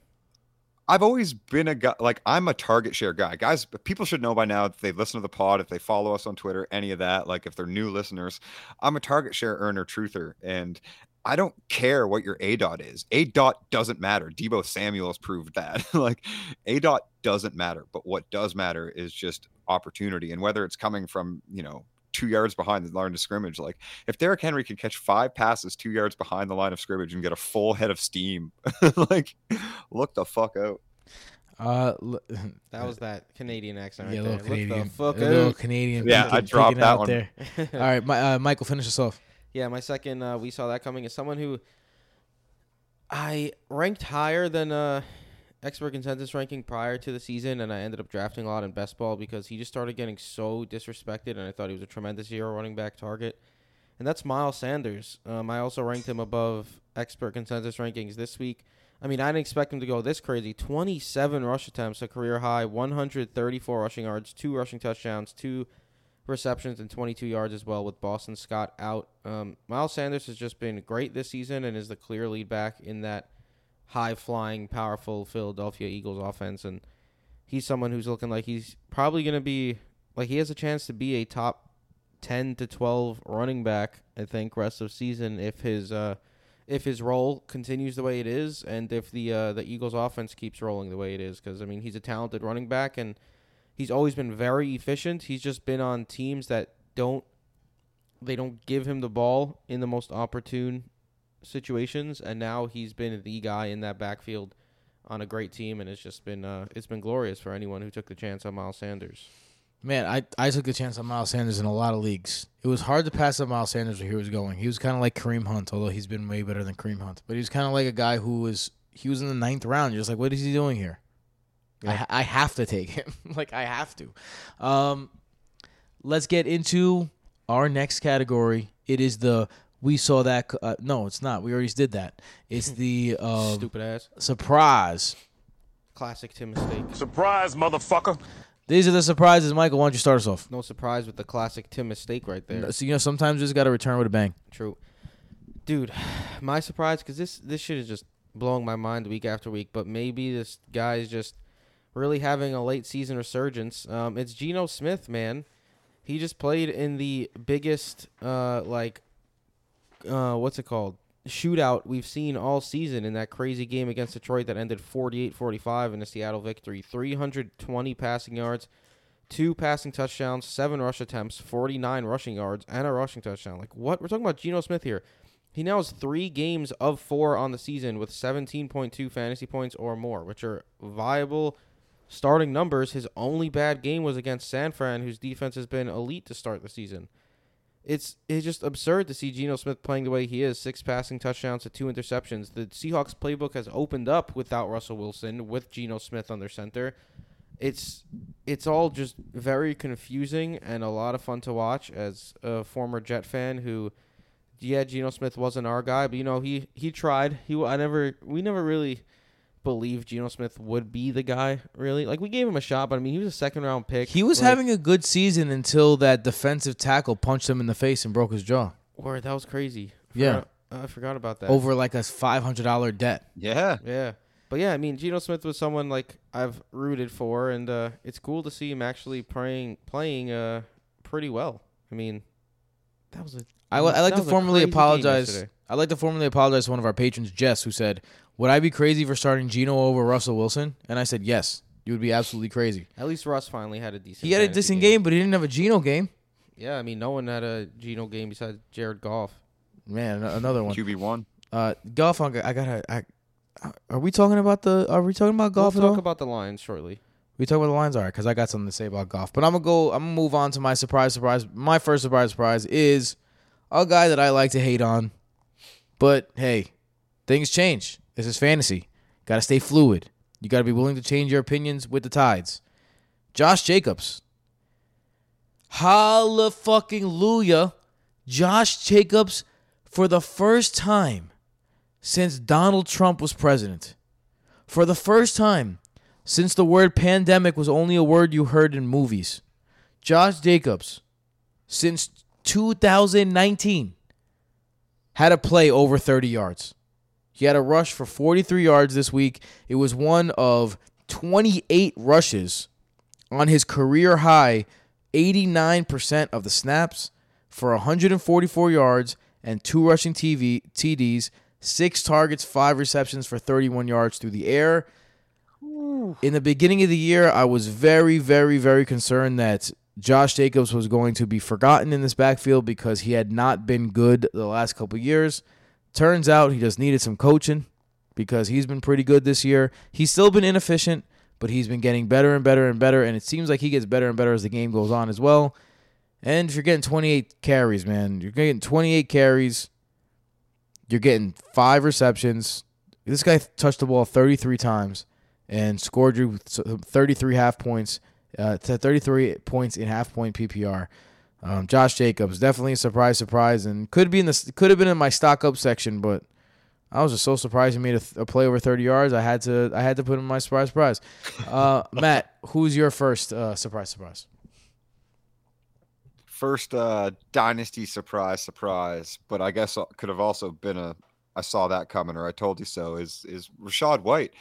I've always been a guy like I'm a target share guy. Guys, people should know by now if they listen to the pod, if they follow us on Twitter, any of that, like if they're new listeners, I'm a target share earner truther. And I don't care what your A dot is. A dot doesn't matter. Deebo Samuel's proved that. like A dot doesn't matter. But what does matter is just opportunity. And whether it's coming from, you know, two yards behind the line of scrimmage. Like if Derrick Henry could catch five passes two yards behind the line of scrimmage and get a full head of steam, like look the fuck out.
uh, l-
That was that Canadian accent
yeah,
right
a
there.
little Canadian,
Look the fuck
a little
out.
Canadian.
Yeah,
peeking-
I dropped
peeking
that
out
one.
There. All right, my, uh, Michael, finish us off.
Yeah, my second, uh, we saw that coming Is someone who I ranked higher than uh, expert consensus ranking prior to the season, and I ended up drafting a lot in best ball because he just started getting so disrespected, and I thought he was a tremendous zero running back target. And that's Miles Sanders. Um, I also ranked him above expert consensus rankings this week. I mean, I didn't expect him to go this crazy. 27 rush attempts, a career high, 134 rushing yards, two rushing touchdowns, two receptions and 22 yards as well with Boston Scott out. Um, Miles Sanders has just been great this season and is the clear lead back in that high flying, powerful Philadelphia Eagles offense. And he's someone who's looking like he's probably going to be, like, he has a chance to be a top 10 to 12 running back, I think, rest of season if his, uh, if his role continues the way it is, and if the uh, the Eagles' offense keeps rolling the way it is, because I mean he's a talented running back, and he's always been very efficient. He's just been on teams that don't they don't give him the ball in the most opportune situations, and now he's been the guy in that backfield on a great team, and it's just been uh, it's been glorious for anyone who took the chance on Miles Sanders.
Man, I, I took the chance on Miles Sanders in a lot of leagues. It was hard to pass up Miles Sanders where he was going. He was kind of like Kareem Hunt, although he's been way better than Kareem Hunt. But he was kind of like a guy who was he was in the ninth round. You're just like, what is he doing here? I, I have to take him. like I have to. Um, let's get into our next category. It is the we saw that. Uh, no, it's not. We already did that. It's the uh,
Stupid ass.
surprise.
Classic Tim mistake.
Surprise, motherfucker.
These are the surprises. Michael, why don't you start us off?
No surprise with the classic Tim mistake right there.
So you know, sometimes you just got to return with a bang.
True, dude. My surprise because this this shit is just blowing my mind week after week. But maybe this guy is just really having a late season resurgence. Um, it's Geno Smith, man. He just played in the biggest uh like uh what's it called shootout we've seen all season in that crazy game against Detroit that ended 48-45 in a Seattle victory. 320 passing yards, two passing touchdowns, seven rush attempts, 49 rushing yards, and a rushing touchdown. Like what? We're talking about Geno Smith here. He now has three games of four on the season with 17.2 fantasy points or more, which are viable starting numbers. His only bad game was against San Fran, whose defense has been elite to start the season. It's it's just absurd to see Geno Smith playing the way he is. Six passing touchdowns to two interceptions. The Seahawks playbook has opened up without Russell Wilson, with Geno Smith on their center. It's it's all just very confusing and a lot of fun to watch as a former Jet fan who yeah, Geno Smith wasn't our guy, but you know, he he tried. He I never we never really believed Geno Smith would be the guy, really. Like we gave him a shot, but I mean, he was a second round pick.
He was
Like,
having a good season until that defensive tackle punched him in the face and broke his jaw
Word, that was crazy.
Yeah.
Forgot- I forgot about that.
over like a five hundred dollar debt.
Yeah.
Yeah. But yeah, I mean, Geno Smith was someone like I've rooted for, and uh, it's cool to see him actually playing playing uh, pretty well. I mean, that was a.
I, li- I like to formally apologize.
yesterday.
I like to formally apologize to one of our patrons, Jess, who said, "Would I be crazy for starting Geno over Russell Wilson?" And I said, "Yes, you would be absolutely crazy."
At least Russ finally had a decent.
He had a decent game, but he didn't have a Geno game.
Yeah, I mean, no one had a Geno game besides Jared Goff.
Man, another one.
QB one.
Uh, Goff. I I gotta. I, are we talking about the? Are we talking about Goff
we'll
at
talk
all?
about the Lions shortly.
We talk about the lines, all right? Because I got something to say about Goff. But I'm gonna go. I'm gonna move on to my surprise. Surprise. My first surprise. Surprise is a guy that I like to hate on. But hey, things change. This is fantasy. Got to stay fluid. You got to be willing to change your opinions with the tides. Josh Jacobs. Holla fucking Luya. Josh Jacobs, for the first time since Donald Trump was president, for the first time since the word pandemic was only a word you heard in movies, Josh Jacobs, since 2019, had a play over 30 yards. He had a rush for 43 yards this week. It was one of 28 rushes on his career high 89% of the snaps for 144 yards and two rushing TV TDs, six targets, five receptions for 31 yards through the air. In the beginning of the year, I was very, very, very concerned that Josh Jacobs was going to be forgotten in this backfield because he had not been good the last couple years. Turns out he just needed some coaching because he's been pretty good this year. He's still been inefficient, but he's been getting better and better and better, and it seems like he gets better and better as the game goes on as well. And if you're getting 28 carries, man, you're getting 28 carries. You're getting five receptions. This guy touched the ball 33 times and scored you 33 half points, uh, to 33 points in half point PPR. Um, Josh Jacobs definitely a surprise, surprise, and could be in the could have been in my stock up section, but I was just so surprised he made a, a play over 30 yards. I had to I had to put him in my surprise, surprise. Uh, Matt, who's your first uh, surprise, surprise?
First uh, dynasty surprise, surprise, but I guess it could have also been a I saw that coming or I told you so. Is is Rachaad White?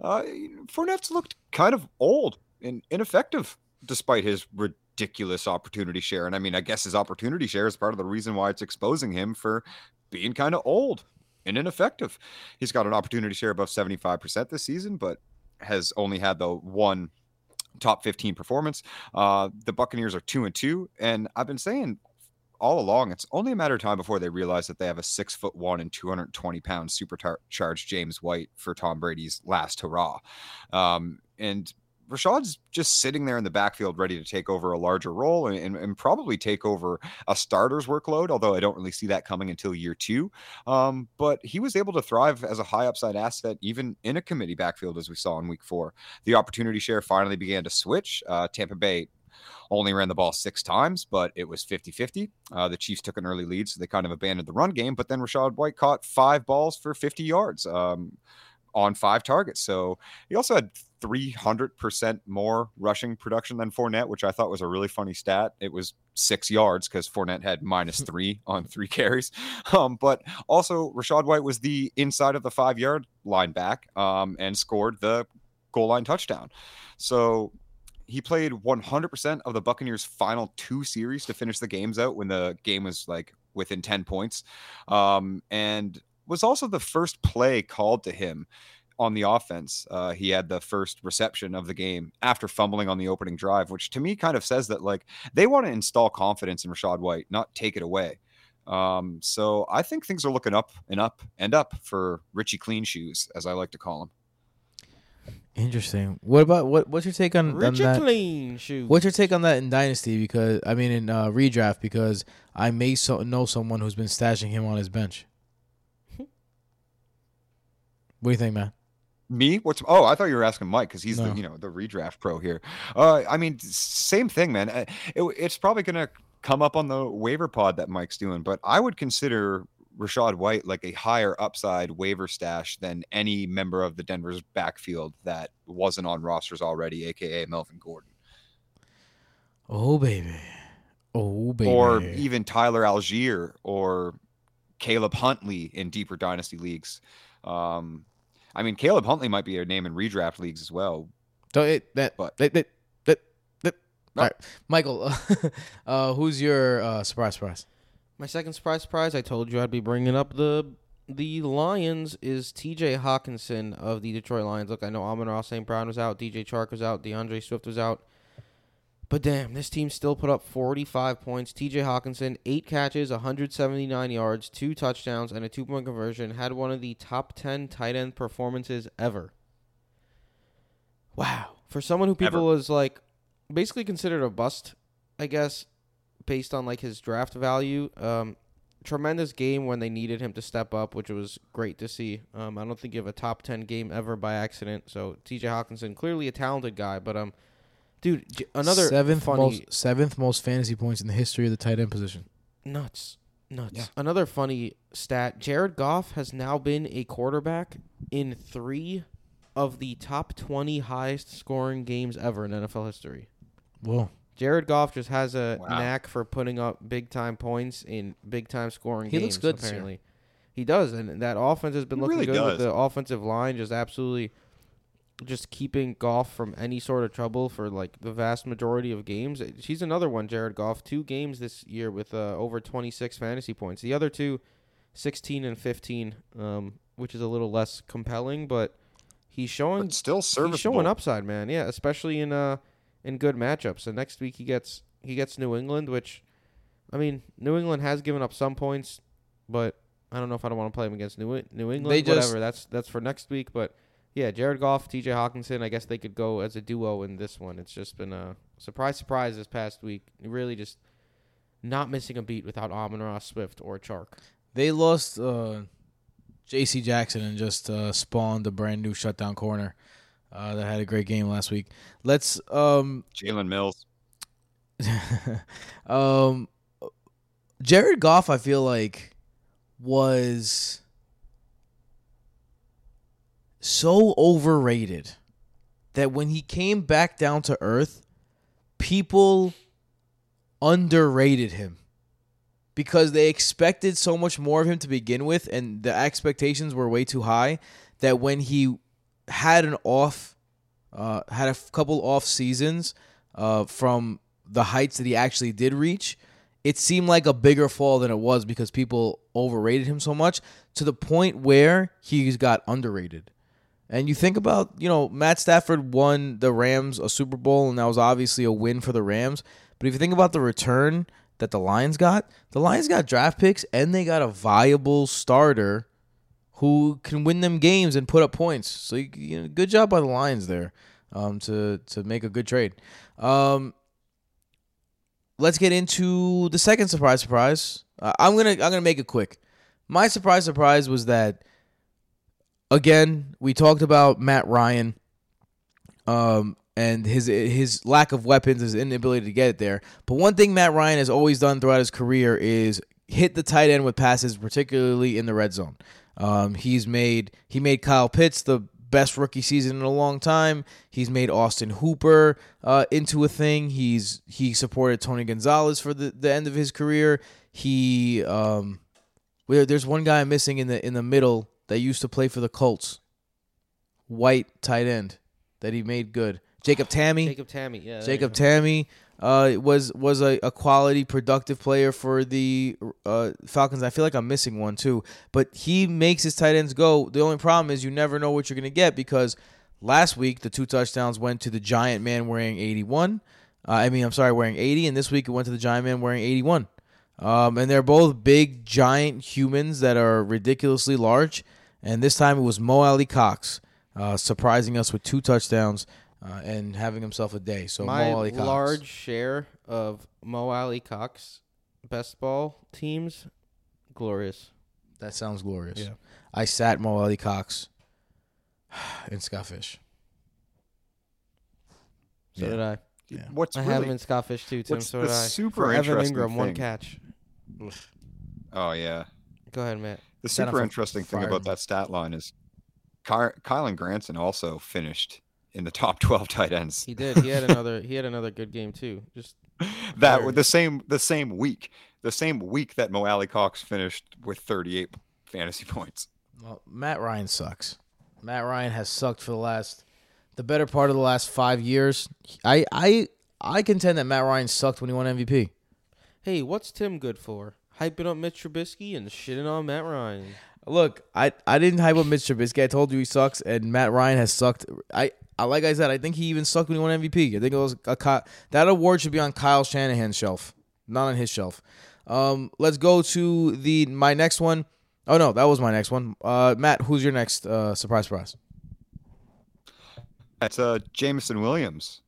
Uh, Fournette's looked kind of old and ineffective despite his ridiculous opportunity share. And I mean, I guess his opportunity share is part of the reason why it's exposing him for being kind of old and ineffective. He's got an opportunity share above 75% this season, but has only had the one top 15 performance. Uh, the Buccaneers are two and two, and I've been saying all along it's only a matter of time before they realize that they have a six foot one and 220 pound supercharged James White for Tom Brady's last hurrah. Um, and Rachaad's just sitting there in the backfield, ready to take over a larger role and, and, and, probably take over a starter's workload. Although I don't really see that coming until year two. Um, but he was able to thrive as a high upside asset, even in a committee backfield, as we saw in week four. The opportunity share finally began to switch. Uh, Tampa Bay only ran the ball six times, but it was 50 50. Uh, the Chiefs took an early lead, so they kind of abandoned the run game. But then Rachaad White caught five balls for 50 yards. Um, on five targets. So he also had 300% more rushing production than Fournette, which I thought was a really funny stat. It was six yards because Fournette had minus three on three carries. Um, but also, Rachaad White was the inside of the five yard line back um, and scored the goal line touchdown. So he played 100% of the Buccaneers' final two series to finish the games out when the game was like within 10 points. Um, and was also the first play called to him on the offense. Uh, he had the first reception of the game after fumbling on the opening drive, which to me kind of says that like they want to install confidence in Rachaad White, not take it away. Um, so I think things are looking up and up and up for Richie Clean Shoes, as I like to call him.
Interesting. What about what? What's your take on, on that?
Clean Shoes.
What's your take on that in Dynasty? Because I mean, in uh, redraft, because I may so, know someone who's been stashing him on his bench. What do you think, man?
Me? What's oh? I thought you were asking Mike because he's
No.
the you know the redraft pro here. Uh, I mean, same thing, man. Uh, It, it's probably gonna come up on the waiver pod that Mike's doing, but I would consider Rachaad White like a higher upside waiver stash than any member of the Denver's backfield that wasn't on rosters already, aka Melvin Gordon
Oh baby, oh baby.
or even Tyler Allgeier or Caleb Huntley in deeper dynasty leagues. Um, I mean, Caleb Huntley might be a name in redraft leagues as well.
Don't it, that,
But-
that, that, that, that.
No.
All right, Michael. uh, who's your uh, surprise? Surprise.
My second surprise surprise, I told you I'd be bringing up the the Lions is T.J. Hockenson of the Detroit Lions. Look, I know Amon-Ra St. Brown was out, D.J. Chark was out, D'Andre Swift was out. But damn, this team still put up 45 points. T.J. Hockenson, eight catches, 179 yards, two touchdowns, and a two point conversion. Had one of the top 10 tight end performances ever. Wow. For someone who people was like basically considered a bust, I guess, based on like his draft value. Um, tremendous game when they needed him to step up, which was great to see. Um, I don't think you have a top ten game ever by accident. So T.J. Hockenson, clearly a talented guy, but um, dude. J- another
seventh
funny
most seventh most fantasy points in the history of the tight end position.
nuts, nuts.
Yeah.
Another funny stat: Jared Goff has now been a quarterback in three of the top twenty highest scoring games ever in NFL history.
Whoa.
Jared Goff just has a
Wow.
knack for putting up big time points in big time scoring
He
games.
looks good this year.
apparently, he does, and that offense has been
He
looking
really
good with the offensive line, just absolutely, just keeping Goff from any sort of trouble for like the vast majority of games. He's another one, Jared Goff. Two games this year with uh, over twenty six fantasy points. The other two, 16 and fifteen, um, which is a little less compelling, but he's showing
But still
he's showing upside, man. Yeah, especially in uh in good matchups. So next week he gets he gets New England, which I mean New England has given up some points, but I don't know if I don't want to play him against New New England.
They just-
Whatever. That's that's for next week. But yeah, Jared Goff, T.J. Hockenson. I guess they could go as a duo in this one. It's just been a surprise, surprise this past week. Really, just not missing a beat without Amon Ross Swift or Chark.
They lost uh, J.C. Jackson and just uh, spawned a brand new shutdown corner uh, that had a great game last week. Let's um
Jalen Mills.
um Jared Goff I feel like was so overrated that when he came back down to earth people underrated him because they expected so much more of him to begin with and the expectations were way too high that when he had an off uh, had a f- couple off seasons uh, from the heights that he actually did reach it seemed like a bigger fall than it was because people overrated him so much to the point where he's got underrated and you think about, you know, Matt Stafford won the Rams a Super Bowl, and that was obviously a win for the Rams. But if you think about the return that the Lions got, the Lions got draft picks and they got a viable starter who can win them games and put up points. So you, know, good job by the Lions there um, to to make a good trade. Um, let's get into the second surprise. Surprise! Uh, I'm gonna I'm gonna make it quick. My surprise surprise was that again, we talked about Matt Ryan, um, and his his lack of weapons, his inability to get it there. But one thing Matt Ryan has always done throughout his career is hit the tight end with passes, particularly in the red zone. Um, he's made he made Kyle Pitts the best rookie season in a long time. He's made Austin Hooper uh, into a thing. He's he supported Tony Gonzalez for the, the end of his career. He um, there's one guy missing in the in the middle that used to play for the Colts. White tight end that he made good. Jacob Tamme.
Jacob Tamme, yeah.
Jacob. Tamme uh, was was a, a quality, productive player for the uh, Falcons. I feel like I'm missing one too, but he makes his tight ends go. The only problem is you never know what you're gonna get because last week the two touchdowns went to the giant man wearing 81. Uh, I mean, I'm sorry, wearing 80, and this week it went to the giant man wearing 81. Um, and they're both big, giant humans that are ridiculously large. And this time it was Mo Alie-Cox uh, surprising us with two touchdowns uh, and having himself a day. So
My
Mo Alie-Cox.
large share of Mo Alie-Cox best ball teams, glorious.
That sounds glorious.
Yeah.
I sat Mo Alie-Cox in Scott Fish.
So
Yeah.
did I.
Yeah.
What's
I
really
have him in Scott Fish too, Tim.
what's
So
the
did I.
super
For Evan
interesting
Engram, one
thing-
catch.
Oh yeah.
Go ahead, Matt.
The
Set
super interesting thing
fire
about that stat line is Ky- Kylen Granson also finished in the top 12 tight ends.
He did. He had another. He had another good game too. Just
that
Fire.
with the same the same week, the same week that Mo Alie-Cox finished with 38 fantasy points.
Well, Matt Ryan sucks. Matt Ryan has sucked for the last, the better part of the last five years. I I I contend that Matt Ryan sucked when he won MVP.
Hey, what's Tim good for? Hyping up Mitch Trubisky and shitting on Matt Ryan.
Look, I I didn't hype up Mitch Trubisky. I told you he sucks, and Matt Ryan has sucked. I, I like I said, I think he even sucked when he won MVP. I think it was a Ky- that award should be on Kyle Shanahan's shelf, not on his shelf. Um, let's go to the my next one. Oh no, that was my next one. Uh, Matt, who's your next uh, surprise prize?
That's uh Jameson Williams.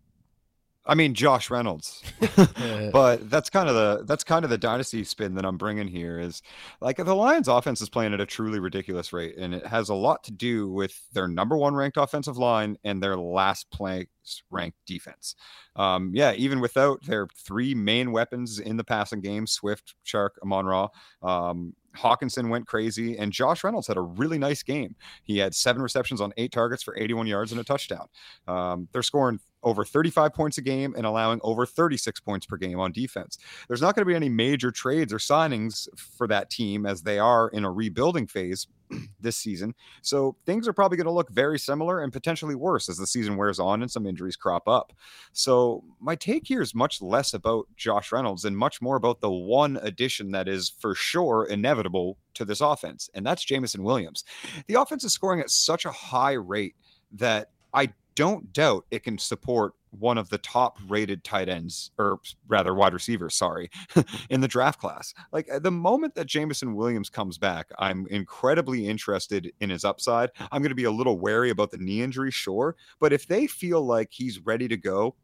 I mean Josh Reynolds. but that's kind of the that's kind of the dynasty spin that I'm bringing here is like the Lions offense is playing at a truly ridiculous rate and it has a lot to do with their number 1 ranked offensive line and their last place ranked defense. Um, yeah, even without their three main weapons in the passing game, Swift, Chark, Amon Ra, um, Hockenson went crazy, and Josh Reynolds had a really nice game. He had seven receptions on eight targets for 81 yards and a touchdown. Um, they're scoring over 35 points a game and allowing over 36 points per game on defense. There's not going to be any major trades or signings for that team as they are in a rebuilding phase this season. So things are probably going to look very similar and potentially worse as the season wears on and some injuries crop up. So my take here is much less about Josh Reynolds and much more about the one addition that is for sure inevitable to this offense, and that's Jameson Williams. The offense is scoring at such a high rate that I don't doubt it can support one of the top rated tight ends, or rather wide receivers, sorry, in the draft class. Like uh, the moment that Jameson Williams comes back, I'm incredibly interested in his upside. I'm going to be a little wary about the knee injury, sure. But if they feel like he's ready to go,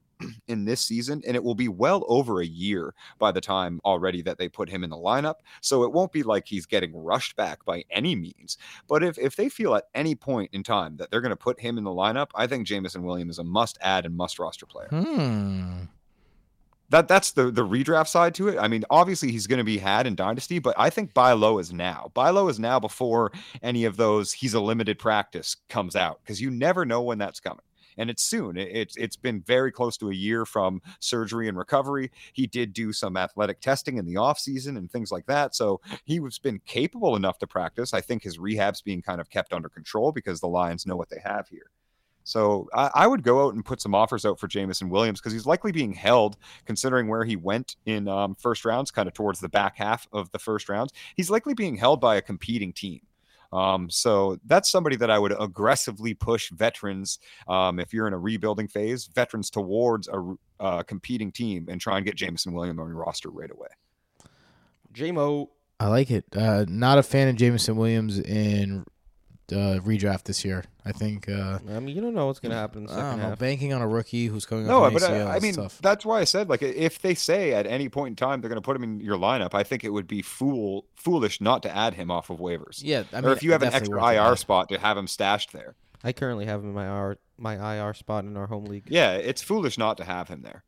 in this season, and it will be well over a year by the time already that they put him in the lineup. So it won't be like he's getting rushed back by any means. But if if they feel at any point in time that they're going to put him in the lineup, I think Jameson Williams is a must add and must roster player.
Hmm.
That that's the the redraft side to it. I mean, obviously he's going to be had in dynasty, but I think buy low is now. Buy low is now before any of those he's a limited practice comes out because you never know when that's coming and it's soon. It's it's been very close to a year from surgery and recovery. He did do some athletic testing in the off season and things like that, so he was been capable enough to practice. I think his rehab's being kind of kept under control because the Lions know what they have here. So I, I, would go out and put some offers out for Jameson Williams because he's likely being held, considering where he went in um, first rounds, kind of towards the back half of the first rounds. He's likely being held by a competing team. Um, so that's somebody that I would aggressively push veterans um, if you're in a rebuilding phase, veterans towards a uh, competing team and try and get Jameson Williams on your roster right away.
JMO.
I like it. Uh, not a fan of Jameson Williams in uh, redraft this year. I think. Uh,
I mean, you don't know what's going to happen in the
I
second
don't know.
half.
Banking on a rookie who's coming up.
No,
off an
but
ACL
I, I mean
tough.
that's why I said like if they say at any point in time they're going to put him in your lineup, I think it would be fool foolish not to add him off of waivers.
yeah, I mean,
or if you have an extra IR spot to have him stashed there.
I currently have him in my IR, my IR spot in our home league.
Yeah, it's foolish not to have him there.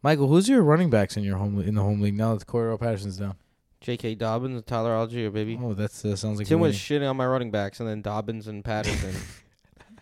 Michael, who's your running backs in your home in the home league now that Cordarrelle Patterson's down?
J.K. Dobbins, and Tyler Allgeier, baby.
Oh, that uh, sounds like
Tim was shitting on my running backs, and then Dobbins and Patterson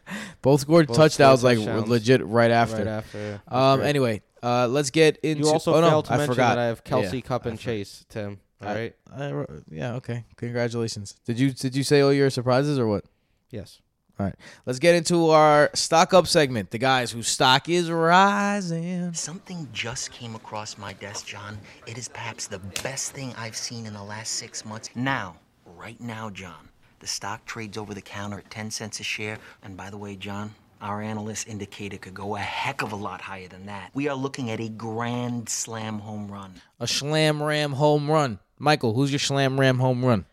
both scored
both
touchdowns
scored
like
touchdowns
legit right after.
right after. yeah.
Um.
great.
Anyway, uh, let's get into.
you also
oh, no,
failed to
I
mention
forgot.
that I have Kelce,
Yeah, Kupp,
and Chase. Tim, all
I-
right?
I yeah. Okay. Congratulations. Did you did you say all your surprises or what?
Yes. All right.
Let's get into our stock up segment. The guys whose stock is rising.
Something just came across my desk, John. It is perhaps the best thing I've seen in the last six months. Now, right now, John, the stock trades over the counter at 10 cents a share. And by the way, John, our analysts indicate it could go a heck of a lot higher than that. We are looking at a grand slam home run.
A slam ram home run. Michael, who's your slam ram home run?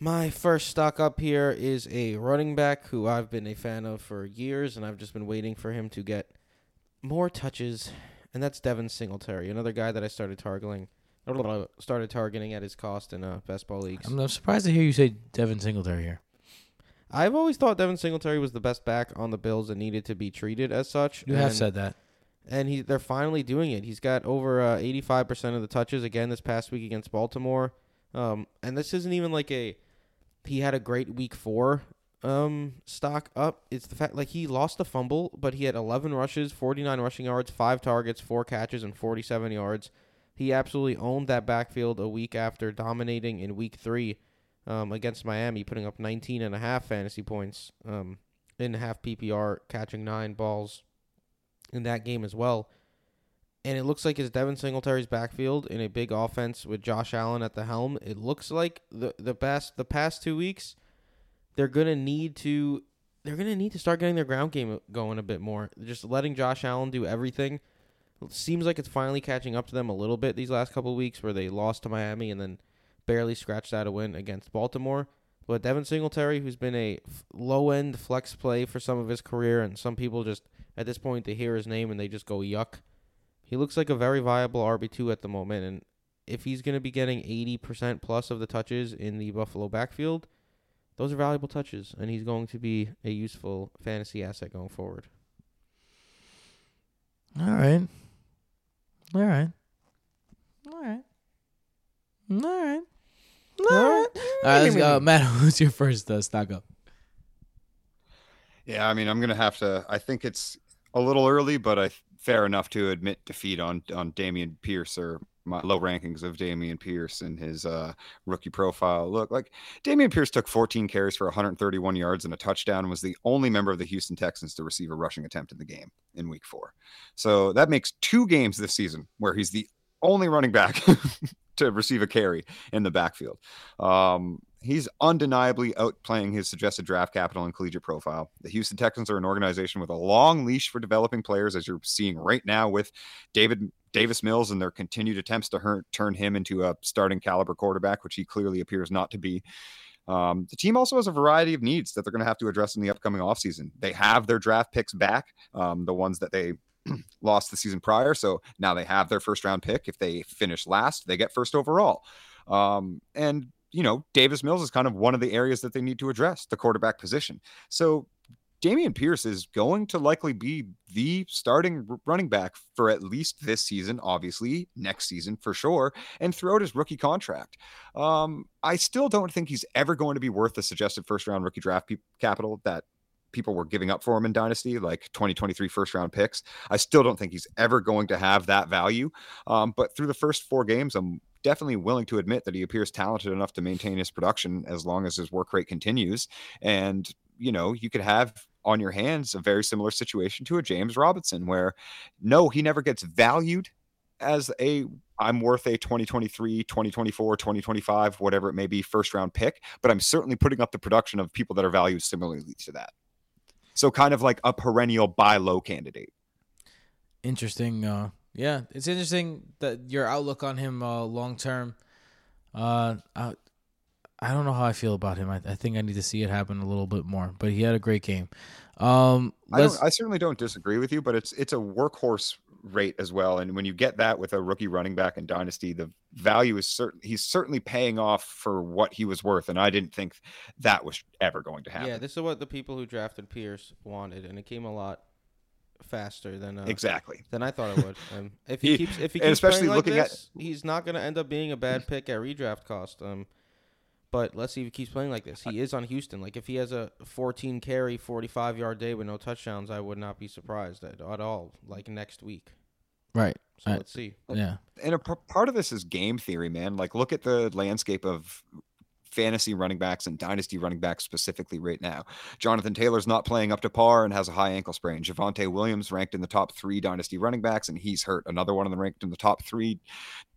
My first stock up here is a running back who I've been a fan of for years, and I've just been waiting for him to get more touches, and that's Devin Singletary, another guy that I started targeting, started targeting at his cost in uh, best ball leagues.
I'm, I'm surprised to hear you say Devin Singletary here.
I've always thought Devin Singletary was the best back on the Bills and needed to be treated as such.
You have
and-
said that.
and he they're finally doing it. He's got over uh, 85% of the touches again this past week against Baltimore. Um, and this isn't even like a he had a great week 4 um stock up. It's the fact like he lost a fumble, but he had 11 rushes, 49 rushing yards, 5 targets, 4 catches and 47 yards. He absolutely owned that backfield a week after dominating in week 3 um, against Miami, putting up 19 and a half fantasy points um, in half PPR, catching 9 balls in that game as well. And it looks like it's Devin Singletary's backfield in a big offense with Josh Allen at the helm. It looks like the the past the past two weeks, they're gonna need to they're gonna need to start getting their ground game going a bit more. Just letting Josh Allen do everything. Seems like it's finally catching up to them a little bit these last couple weeks where they lost to Miami and then barely scratched out a win against Baltimore. But Devin Singletary, who's been a low end flex play for some of his career, and some people just at this point they hear his name and they just go yuck. He looks like a very viable RB two at the moment, and if he's going to be getting eighty percent plus of the touches in the Buffalo backfield, those are valuable touches, and he's going to be a useful fantasy asset going forward.
All right. All right. All right. All right. All right. All right, let's go. Matt, who's your first uh, stock up?
Yeah, I mean, I'm gonna have to. I think it's a little early, but I fair enough to admit defeat on on Dameon Pierce or my low rankings of Dameon Pierce and his uh, rookie profile. Look, like Dameon Pierce took 14 carries for 131 yards and a touchdown, was the only member of the Houston Texans to receive a rushing attempt in the game in Week Four. So that makes two games this season where he's the only running back to receive a carry in the backfield. Um, he's undeniably outplaying his suggested draft capital and collegiate profile. The Houston Texans are an organization with a long leash for developing players, as you're seeing right now with David Davis Mills and their continued attempts to her- turn him into a starting caliber quarterback, which he clearly appears not to be. Um, the team also has a variety of needs that they're going to have to address in the upcoming offseason. They have their draft picks back, um, the ones that they lost the season prior. So now they have their first round pick. If they finish last, they get first overall. Um, and you know, Davis Mills is kind of one of the areas that they need to address the quarterback position. So Dameon Pierce is going to likely be the starting running back for at least this season, obviously, next season for sure, and throughout his rookie contract. Um, I still don't think he's ever going to be worth the suggested first round rookie draft pe- capital that people were giving up for him in Dynasty, like 2023 first round picks. I still don't think he's ever going to have that value. Um, but through the first four games, I'm definitely willing to admit that he appears talented enough to maintain his production as long as his work rate continues. And, you know, you could have on your hands a very similar situation to a James Robinson, where no, he never gets valued as a I'm worth a 2023, 2024, 2025, whatever it may be, first round pick, but I'm certainly putting up the production of people that are valued similarly to that. So kind of like a perennial buy low candidate.
Interesting. Uh, yeah, it's interesting that your outlook on him uh, long term. Uh, I, I don't know how I feel about him. I, I think I need to see it happen a little bit more. But he had a great game. Um,
I, don't, I certainly don't disagree with you, but it's it's a workhorse rate as well. And when you get that with a rookie running back in Dynasty, the value is certain. He's certainly paying off for what he was worth, and I didn't think that was ever going to happen.
Yeah, this is what the people who drafted Pierce wanted, and it came a lot faster than uh,
exactly
than I thought it would. Um, if he,
He-
keeps if he keeps
especially
playing like
looking at-
this, he's not going to end up being a bad pick at redraft cost. Um, but let's see if he keeps playing like this. He is on Houston. Like if he has a 14 carry, 45 yard day with no touchdowns, I would not be surprised at, at all. Like next week.
right.
So
I-
let's see.
Yeah.
and a p- part of this is game theory, man. Like, look at the landscape of fantasy running backs and dynasty running backs specifically right now. Jonathan Taylor's not playing up to par and has a high ankle sprain. Javonte Williams ranked in the top three dynasty running backs and he's hurt. Another one of them ranked in the top three,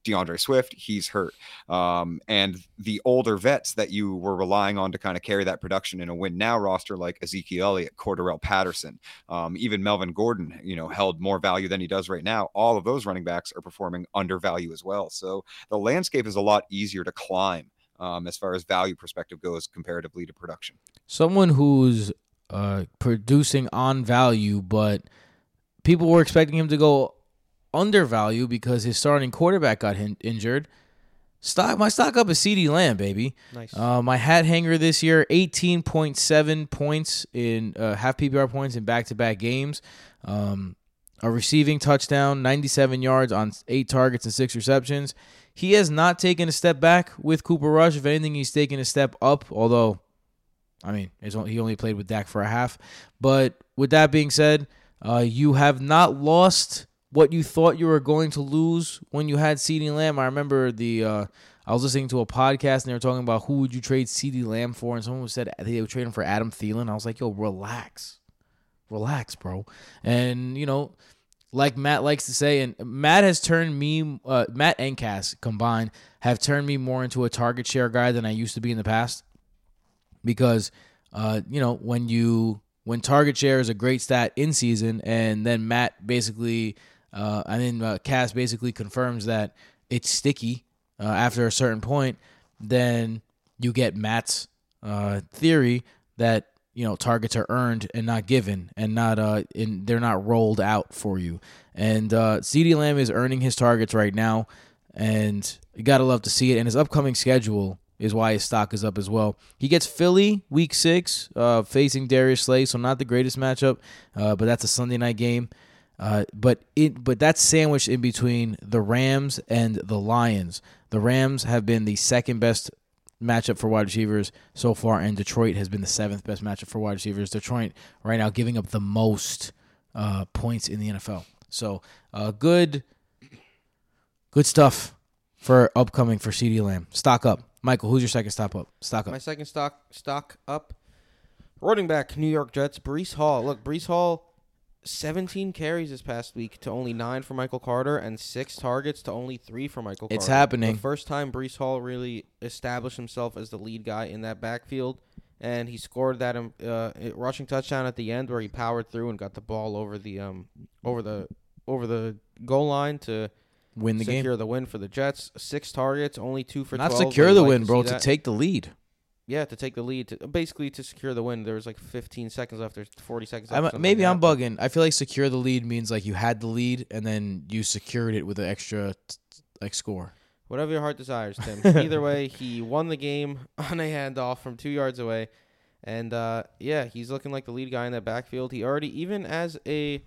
D'Andre Swift, he's hurt. Um, and the older vets that you were relying on to kind of carry that production in a win now roster, like Ezekiel Elliott, Cordarrelle Patterson, um, even Melvin Gordon, you know, held more value than he does right now. All of those running backs are performing under value as well. So the landscape is a lot easier to climb um, as far as value perspective goes comparatively to production.
Someone who's uh, producing on value, but people were expecting him to go undervalue because his starting quarterback got hin- injured. Stock my stock up is CeeDee Lamb, baby.
Nice.
Uh, my hat hanger this year, eighteen point seven points in uh, half PPR points in back to back games. Um, a receiving touchdown, ninety seven yards on eight targets and six receptions. He has not taken a step back with Cooper Rush. If anything, he's taken a step up. Although, I mean, only, he only played with Dak for a half. But with that being said, uh, you have not lost what you thought you were going to lose when you had CeeDee Lamb. I remember the uh, I was listening to a podcast and they were talking about who would you trade CeeDee Lamb for, and someone said they would trade him for Adam Thielen. I was like, yo, relax, relax, bro. And you know, like Matt likes to say, and Matt has turned me, uh, Matt and Cass combined have turned me more into a target share guy than I used to be in the past. Because uh, you know when you when target share is a great stat in season, and then Matt basically, uh, I mean uh, Cass basically confirms that it's sticky uh, after a certain point, then you get Matt's uh, theory that you know targets are earned and not given, and not uh, and they're not rolled out for you. And uh, CeeDee Lamb is earning his targets right now, and you gotta love to see it. And his upcoming schedule is why his stock is up as well. He gets Philly week six, uh, facing Darius Slay, so not the greatest matchup, uh, but that's a Sunday night game. Uh, but it but that's sandwiched in between the Rams and the Lions. The Rams have been the second best matchup for wide receivers so far, and Detroit has been the seventh best matchup for wide receivers. Detroit right now giving up the most uh, points in the NFL. So uh, good, good stuff for upcoming for CeeDee Lamb. Stock up, Michael. Who's your second stop up? Stock up.
My second stock stock up. Running back, New York Jets, Breece Hall. Look, Breece Hall, 17 carries this past week to only nine for Michael Carter, and six targets to only three for Michael.
It's
Carter.
happening.
The first time Breece Hall really established himself as the lead guy in that backfield, and he scored that um, uh, rushing touchdown at the end where he powered through and got the ball over the um over the over the goal line to
Win the
secure
game.
the win for the Jets. Six targets, only two for
Not
12.
secure the
like
win, bro. To take the lead.
Yeah, to take the lead, to, basically to secure the win. There was like 15 seconds left. There's 40 seconds left.
I'm, maybe I'm bugging. I feel like secure the lead means like you had the lead and then you secured it with an extra like score.
Whatever your heart desires, Tim. Either way, he won the game on a handoff from two yards away, and uh, yeah, he's looking like the lead guy in that backfield. He already, even as a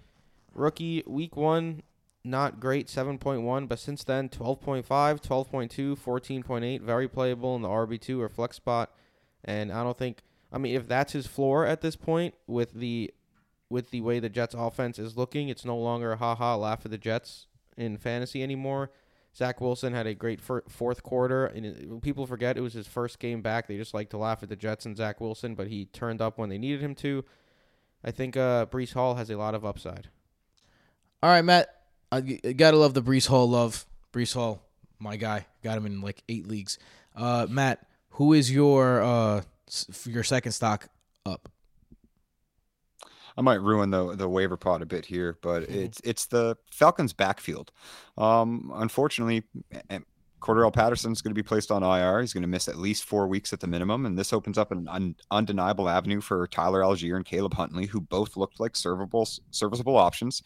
rookie, week one, not great, 7.1, but since then, 12.5, 12.2, 14.8, very playable in the RB2 or flex spot. And I don't think, I mean, if that's his floor at this point with the with the way the Jets offense is looking, it's no longer a ha ha laugh at the Jets in fantasy anymore. Zach Wilson had a great fir- fourth quarter, and it, people forget it was his first game back. They just like to laugh at the Jets and Zach Wilson, but he turned up when they needed him to. I think uh, Breece Hall has a lot of upside.
All right, Matt. I gotta love the Breece Hall love. Breece Hall, my guy. Got him in like eight leagues. Uh, Matt, who is your uh your second stock up?
I might ruin the the waiver pot a bit here, but it's it's the Falcons' backfield. Um, unfortunately, eh, Patterson is going to be placed on IR. He's going to miss at least four weeks at the minimum, and this opens up an un- undeniable avenue for Tyler Allgeier and Caleb Huntley, who both looked like serviceable serviceable options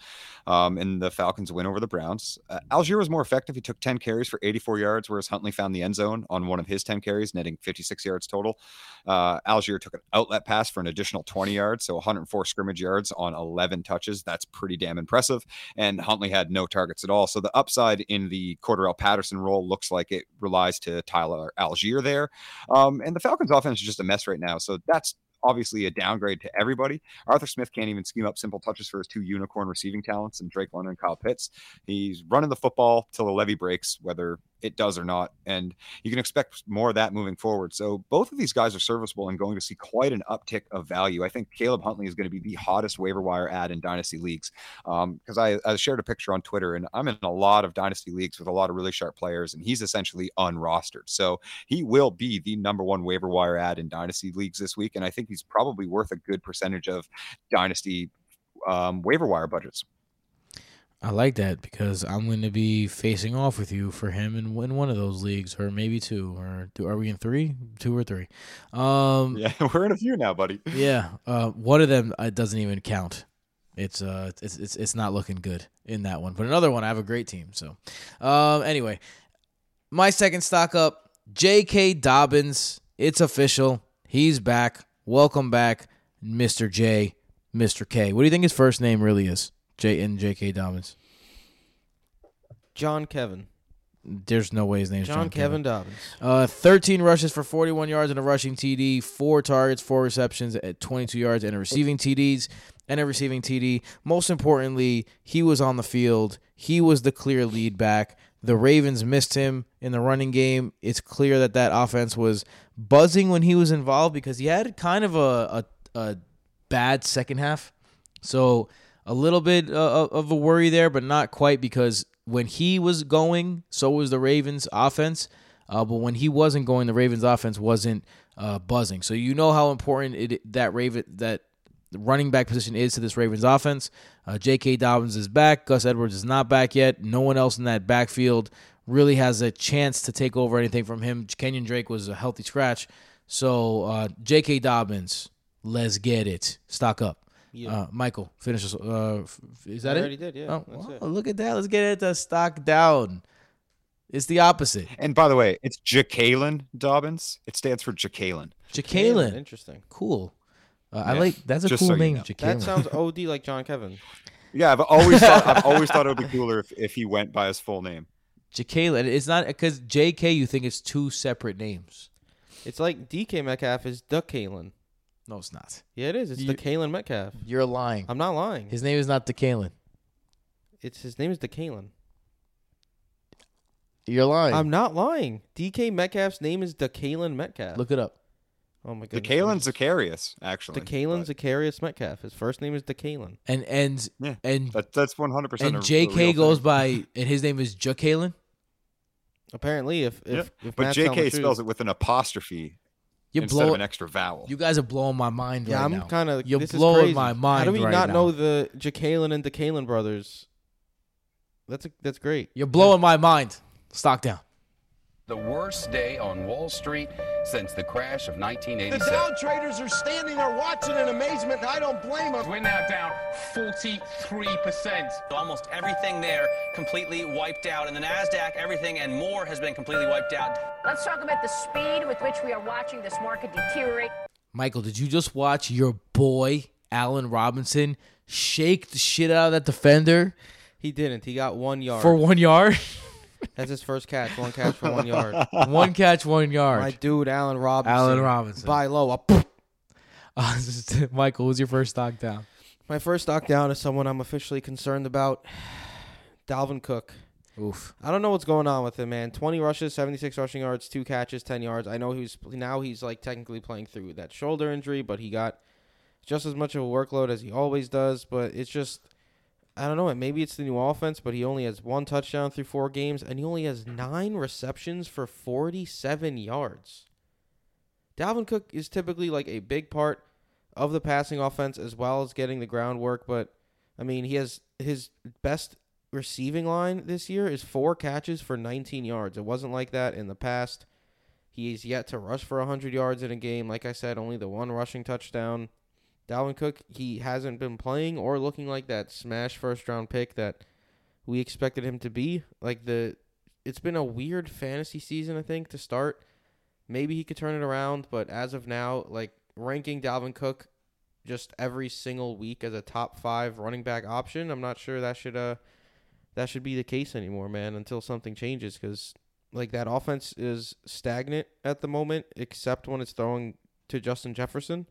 um, in the Falcons' win over the Browns. Uh, Allgeier was more effective. He took 10 carries for 84 yards, whereas Huntley found the end zone on one of his 10 carries, netting 56 yards total. Uh, Allgeier took an outlet pass for an additional 20 yards, so 104 scrimmage yards on 11 touches. That's pretty damn impressive. And Huntley had no targets at all. So the upside in the Cordarrelle Patterson role looks like it relies to Tyler Allgeier there. Um, and the Falcons' offense is just a mess right now. So that's obviously a downgrade to everybody. Arthur Smith can't even scheme up simple touches for his two unicorn receiving talents and Drake London and Kyle Pitts. He's running the football till the levee breaks, whether it does or not. And you can expect more of that moving forward. So both of these guys are serviceable and going to see quite an uptick of value. I think Caleb Huntley is going to be the hottest waiver wire ad in dynasty leagues because I, I shared a picture on Twitter and I'm in a lot of dynasty leagues with a lot of really sharp players and he's essentially unrostered. So he will be the number one waiver wire ad in dynasty leagues this week. And I think he's probably worth a good percentage of dynasty um, waiver wire budgets.
I like that because I'm going to be facing off with you for him in, in one of those leagues, or maybe two, or do, are we in three, two or three? Um,
Yeah, we're in a few now, buddy.
yeah, uh, one of them uh, doesn't even count. It's uh, it's, it's it's not looking good in that one. But another one, I have a great team. So, um, anyway, my second stock up, J.K. Dobbins. It's official. He's back. Welcome back, Mr. J, Mr. K. What do you think his first name really is? J and J.K. Dobbins.
John Kevin.
There's no way his name's
John, Kevin Dobbins.
Uh, 13 rushes for 41 yards and a rushing TD, four targets, four receptions at 22 yards, and a receiving TDs and a receiving TD. Most importantly, he was on the field. He was the clear lead back. The Ravens missed him in the running game. It's clear that that offense was buzzing when he was involved because he had kind of a, a, a bad second half. So a little bit uh, of a worry there, but not quite because when he was going, so was the Ravens offense. Uh, but when he wasn't going, the Ravens offense wasn't uh, buzzing. So you know how important it that Raven that running back position is to this Ravens offense. Uh, J.K. Dobbins is back. Gus Edwards is not back yet. No one else in that backfield really has a chance to take over anything from him. Kenyon Drake was a healthy scratch. So uh, J.K. Dobbins, let's get it. Stock up.
Yeah.
Uh, Michael, finish us. Uh, is that
I
it?
already did, yeah,
Oh,
that's
wow,
it.
look at that. Let's get it to stock down. It's the opposite.
And by the way, it's Jacalen Dobbins. It stands for Jacalen.
Jacalen.
Interesting.
Cool. Uh, I like. That's a
just
cool
so you
name.
know.
That sounds OD like John Kevin.
Yeah, I've always thought I've always thought it would be cooler if, if he went by his full name.
Jacalen. It's not because JK. You think it's two separate names?
It's like DK Metcalf is the Kalen.
No, it's not.
Yeah, it is. It's
You-
the Kalen Metcalf.
You're lying.
I'm not lying.
His name is not DeKaylin.
it's his name is DeKaylin.
You're lying.
I'm not lying. DK Metcalf's name is DeKaylin Metcalf.
Look it up.
oh my
The
goodness.
Kalen Zecharius, actually.
DeKaylin
but
Zecharius Metcalf. His first name is DeKaylin.
And and
Yeah,
and
That, that's one hundred percent.
and JK goes by and his name is Jacalen.
Apparently, if if,
Yeah.
if
But
Matt's telling the
JK spells it with an apostrophe
You
instead
blow
of an extra vowel.
You guys are blowing my mind
Yeah,
right
I'm
now.
kind of.
You're
this
blowing
is crazy.
my
How do we
right
not
now.
know the Jacalen and DeKaylin brothers? That's a, that's great.
You're blowing my mind. Stock down.
The worst day on Wall Street since the crash of 1987.
The
1987.
Dow traders are standing there watching in amazement, and I don't blame them.
We're now down 43%.
Almost everything there completely wiped out. In the NASDAQ, everything and more has been completely wiped out.
Let's talk about the speed with which we are watching this market deteriorate.
Michael, did you just watch your boy Allen Robinson shake the shit out of that defender
He didn't. He got one yard.
for one yard?
That's his first catch. One catch for one yard.
one catch, one yard.
My dude, Allen Robinson.
Allen Robinson.
Buy low. Up.
Uh, Michael, who's your first stock down?
My first stock down is someone I'm officially concerned about. Dalvin Cook.
Oof.
I don't know what's going on with him, man. 20 rushes, 76 rushing yards, two catches, 10 yards. I know he's now he's like technically playing through that shoulder injury, but he got just as much of a workload as he always does. But it's just, I don't know. Maybe it's the new offense, but he only has one touchdown through four games, and he only has nine receptions for 47 yards. Dalvin Cook is typically like a big part of the passing offense as well as getting the groundwork, but I mean, he has his best receiving line this year is four catches for 19 yards. It wasn't like that in the past. He's yet to rush for 100 yards in a game. Like I said, only the one rushing touchdown. Dalvin Cook, he hasn't been playing or looking like that smash first round pick that we expected him to be. Like the it's been a weird fantasy season, I think, to start. Maybe he could turn it around, but as of now, like ranking Dalvin Cook just every single week as a top five running back option, I'm not sure that should uh that should be the case anymore, man, until something changes because like that offense is stagnant at the moment, except when it's throwing to Justin Jefferson,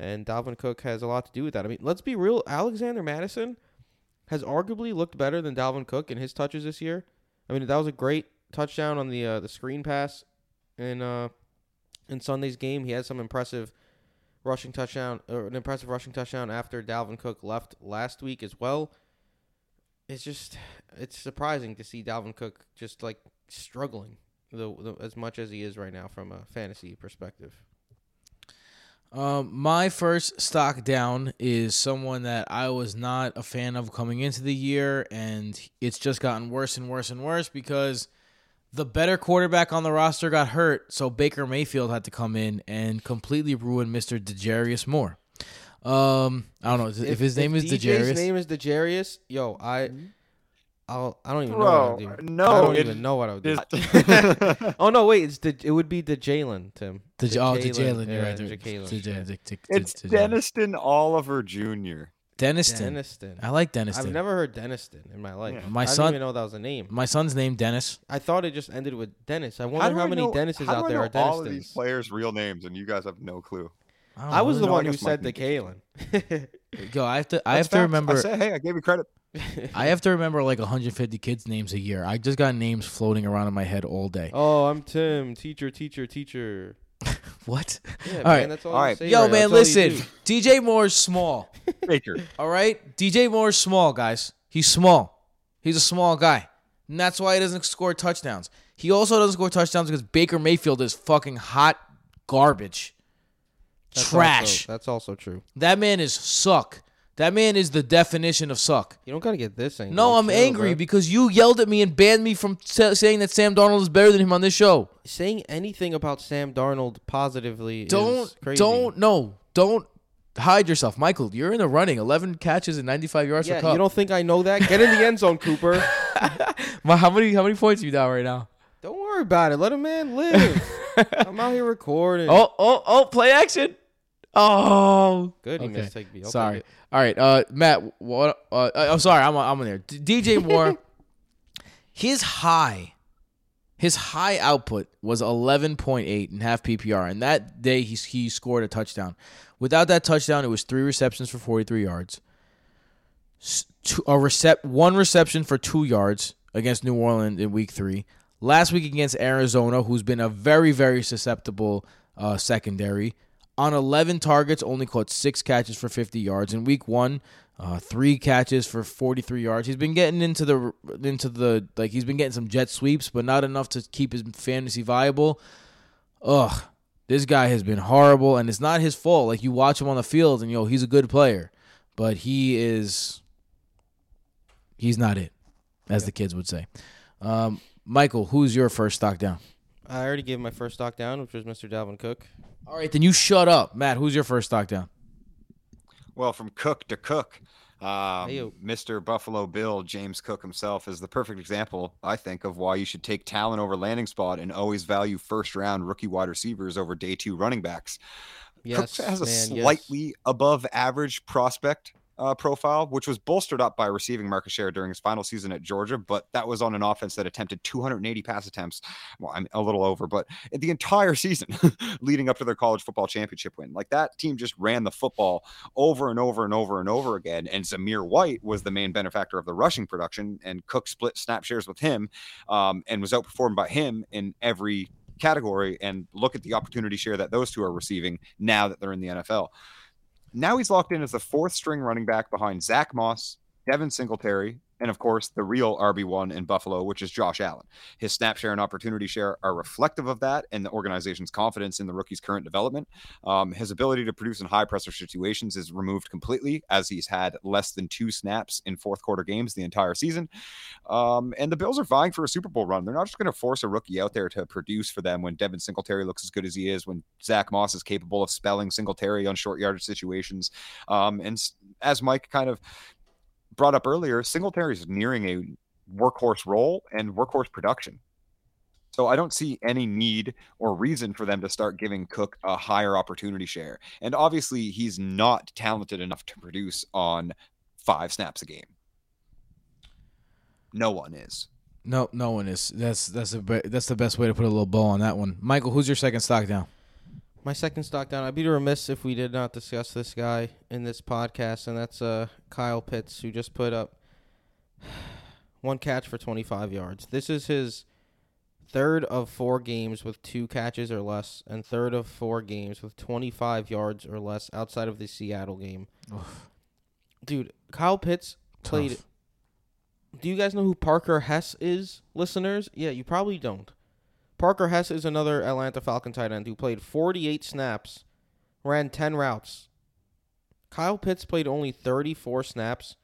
and Dalvin Cook has a lot to do with that. I mean, let's be real, Alexander Mattison has arguably looked better than Dalvin Cook in his touches this year. I mean, that was a great touchdown on the uh, the screen pass in uh in Sunday's game. He had some impressive rushing touchdown or an impressive rushing touchdown after Dalvin Cook left last week as well. It's just it's surprising to see Dalvin Cook just like struggling the, the as much as he is right now from a fantasy perspective.
Um, my first stock down is someone that I was not a fan of coming into the year, and it's just gotten worse and worse and worse because the better quarterback on the roster got hurt, so Baker Mayfield had to come in and completely ruin Mr. Dejarius Moore. Um, I don't know if, his name is
DJ's
Dejarius.
name is Dejarius. Yo, I, I'll, I don't even know what I would do.
no,
I don't
it
even know what I would do. oh no, wait, it's the it would be the Jalen Tim.
Dej- oh,
Jalen,
Dejalen,
yeah,
you're right.
Uh, Jalen.
Dej- Dej- Dej-
it's Deniston Oliver Jr.
Deniston.
Deniston.
I like Deniston.
I've never heard Deniston in my life.
My
I didn't
son-
even know that was a name.
My son's name Dennis.
I thought it just ended with Dennis. I
How
wonder
do
how,
I
many
know-
Dennises
how
out
I
there
know
are
all of these players' real names, and you guys have no clue.
don't
I was
know.
the
No,
one who said the
Mike
Kalen.
Yo, I have to. I
That's
have to remember.
I said, hey, I gave you credit.
I have to remember like 150 kids' names a year. I just got names floating around in my head all day.
oh, I'm Tim. Teacher, teacher, teacher.
What?
Yeah,
All
man,
right.
that's all,
All
you
right.
say
Yo,
right
man,
That's
listen.
do.
DJ Moore's small.
Baker.
All right, DJ Moore's small, guys. He's small. He's a small guy, and that's why he doesn't score touchdowns. He also doesn't score touchdowns because Baker Mayfield is fucking hot garbage,
That's
trash.
Also, that's also true.
that man is suck. That man is the definition of suck.
You don't gotta get this angry.
No, I'm
Chill,
angry
bro.
because you yelled at me and banned me from sa- saying that Sam Darnold is better than him on this show.
saying anything about Sam Darnold positively
Don't
is crazy.
don't no don't hide yourself, Michael. You're in the running. 11 catches and 95 yards
Yeah,
for Kupp.
you don't think I know that? Get in the end zone, Cooper.
How many how many points are you down right now?
Don't worry about it. Let a man live. I'm out here recording.
Oh oh oh! Play action. Oh,
Good, he
okay.
missed take B. I'll
sorry.
it.
All right, uh, Matt. What? Uh, I'm sorry. I'm I'm in there. D- DJ Moore. his high, his high output was 11.8 in half PPR, and that day he he scored a touchdown. Without that touchdown, it was three receptions for 43 yards. Two, a recep- one reception for two yards against New Orleans in Week Three. Last week against Arizona, who's been a very very susceptible uh, secondary. On 11 targets, only caught six catches for 50 yards. In Week One, uh, three catches for 43 yards. He's been getting into the into the like he's been getting some jet sweeps, but not enough to keep his fantasy viable. Ugh, this guy has been horrible, and it's not his fault. Like you watch him on the field, and yo, he's a good player, but he is he's not it, as the kids would say. Um, Michael, who's your first stock down?
I already gave my first stock down, which was Mr. Dalvin Cook.
All right, then you shut up, Matt. Who's your first stock down?
Well, from Cook to Cook, um. Mr. Buffalo Bill, James Cook himself, is the perfect example, I think, of why you should take talent over landing spot and always value first round rookie wide receivers over day two running backs.
Yes,
Cook has a
man, yes.
slightly above average prospect uh, profile, which was bolstered up by receiving market share during his final season at Georgia, but that was on an offense that attempted 280 pass attempts. Well, I'm a little over, but the entire season leading up to their college football championship win. Like that team just ran the football over and over and over and over again. And Zamir White was the main benefactor of the rushing production, and Cook split snap shares with him um, and was outperformed by him in every category. And look at the opportunity share that those two are receiving now that they're in the NFL. Now he's locked in as the fourth string running back behind Zach Moss, Devin Singletary, and of course the real RB1 in Buffalo, which is Josh Allen. His snap share and opportunity share are reflective of that and the organization's confidence in the rookie's current development. Um, his ability to produce in high pressure situations is removed completely as he's had less than two snaps in fourth quarter games the entire season. Um, and the Bills are vying for a Super Bowl run. They're not just going to force a rookie out there to produce for them when Devin Singletary looks as good as he is, when Zach Moss is capable of spelling Singletary on short yardage situations. Um, and as Mike kind of brought up earlier, Singletary is nearing a workhorse role and workhorse production. So I don't see any need or reason for them to start giving Cook a higher opportunity share. And obviously, he's not talented enough to produce on five snaps a game. No one is.
No, no one is. That's that's a that's the best way to put a little bow on that one. Michael, who's your second stock down?
My second stock down. I'd be remiss if we did not discuss this guy in this podcast, and that's uh Kyle Pitts, who just put up one catch for 25 yards. This is his third of four games with two catches or less, and third of four games with 25 yards or less outside of the Seattle game. Dude, Kyle Pitts played.
Tough.
Do you guys know who Parker Hesse is, listeners? Yeah, you probably don't. Parker Hesse is another Atlanta Falcon tight end who played 48 snaps, ran 10 routes. Kyle Pitts played only 34 snaps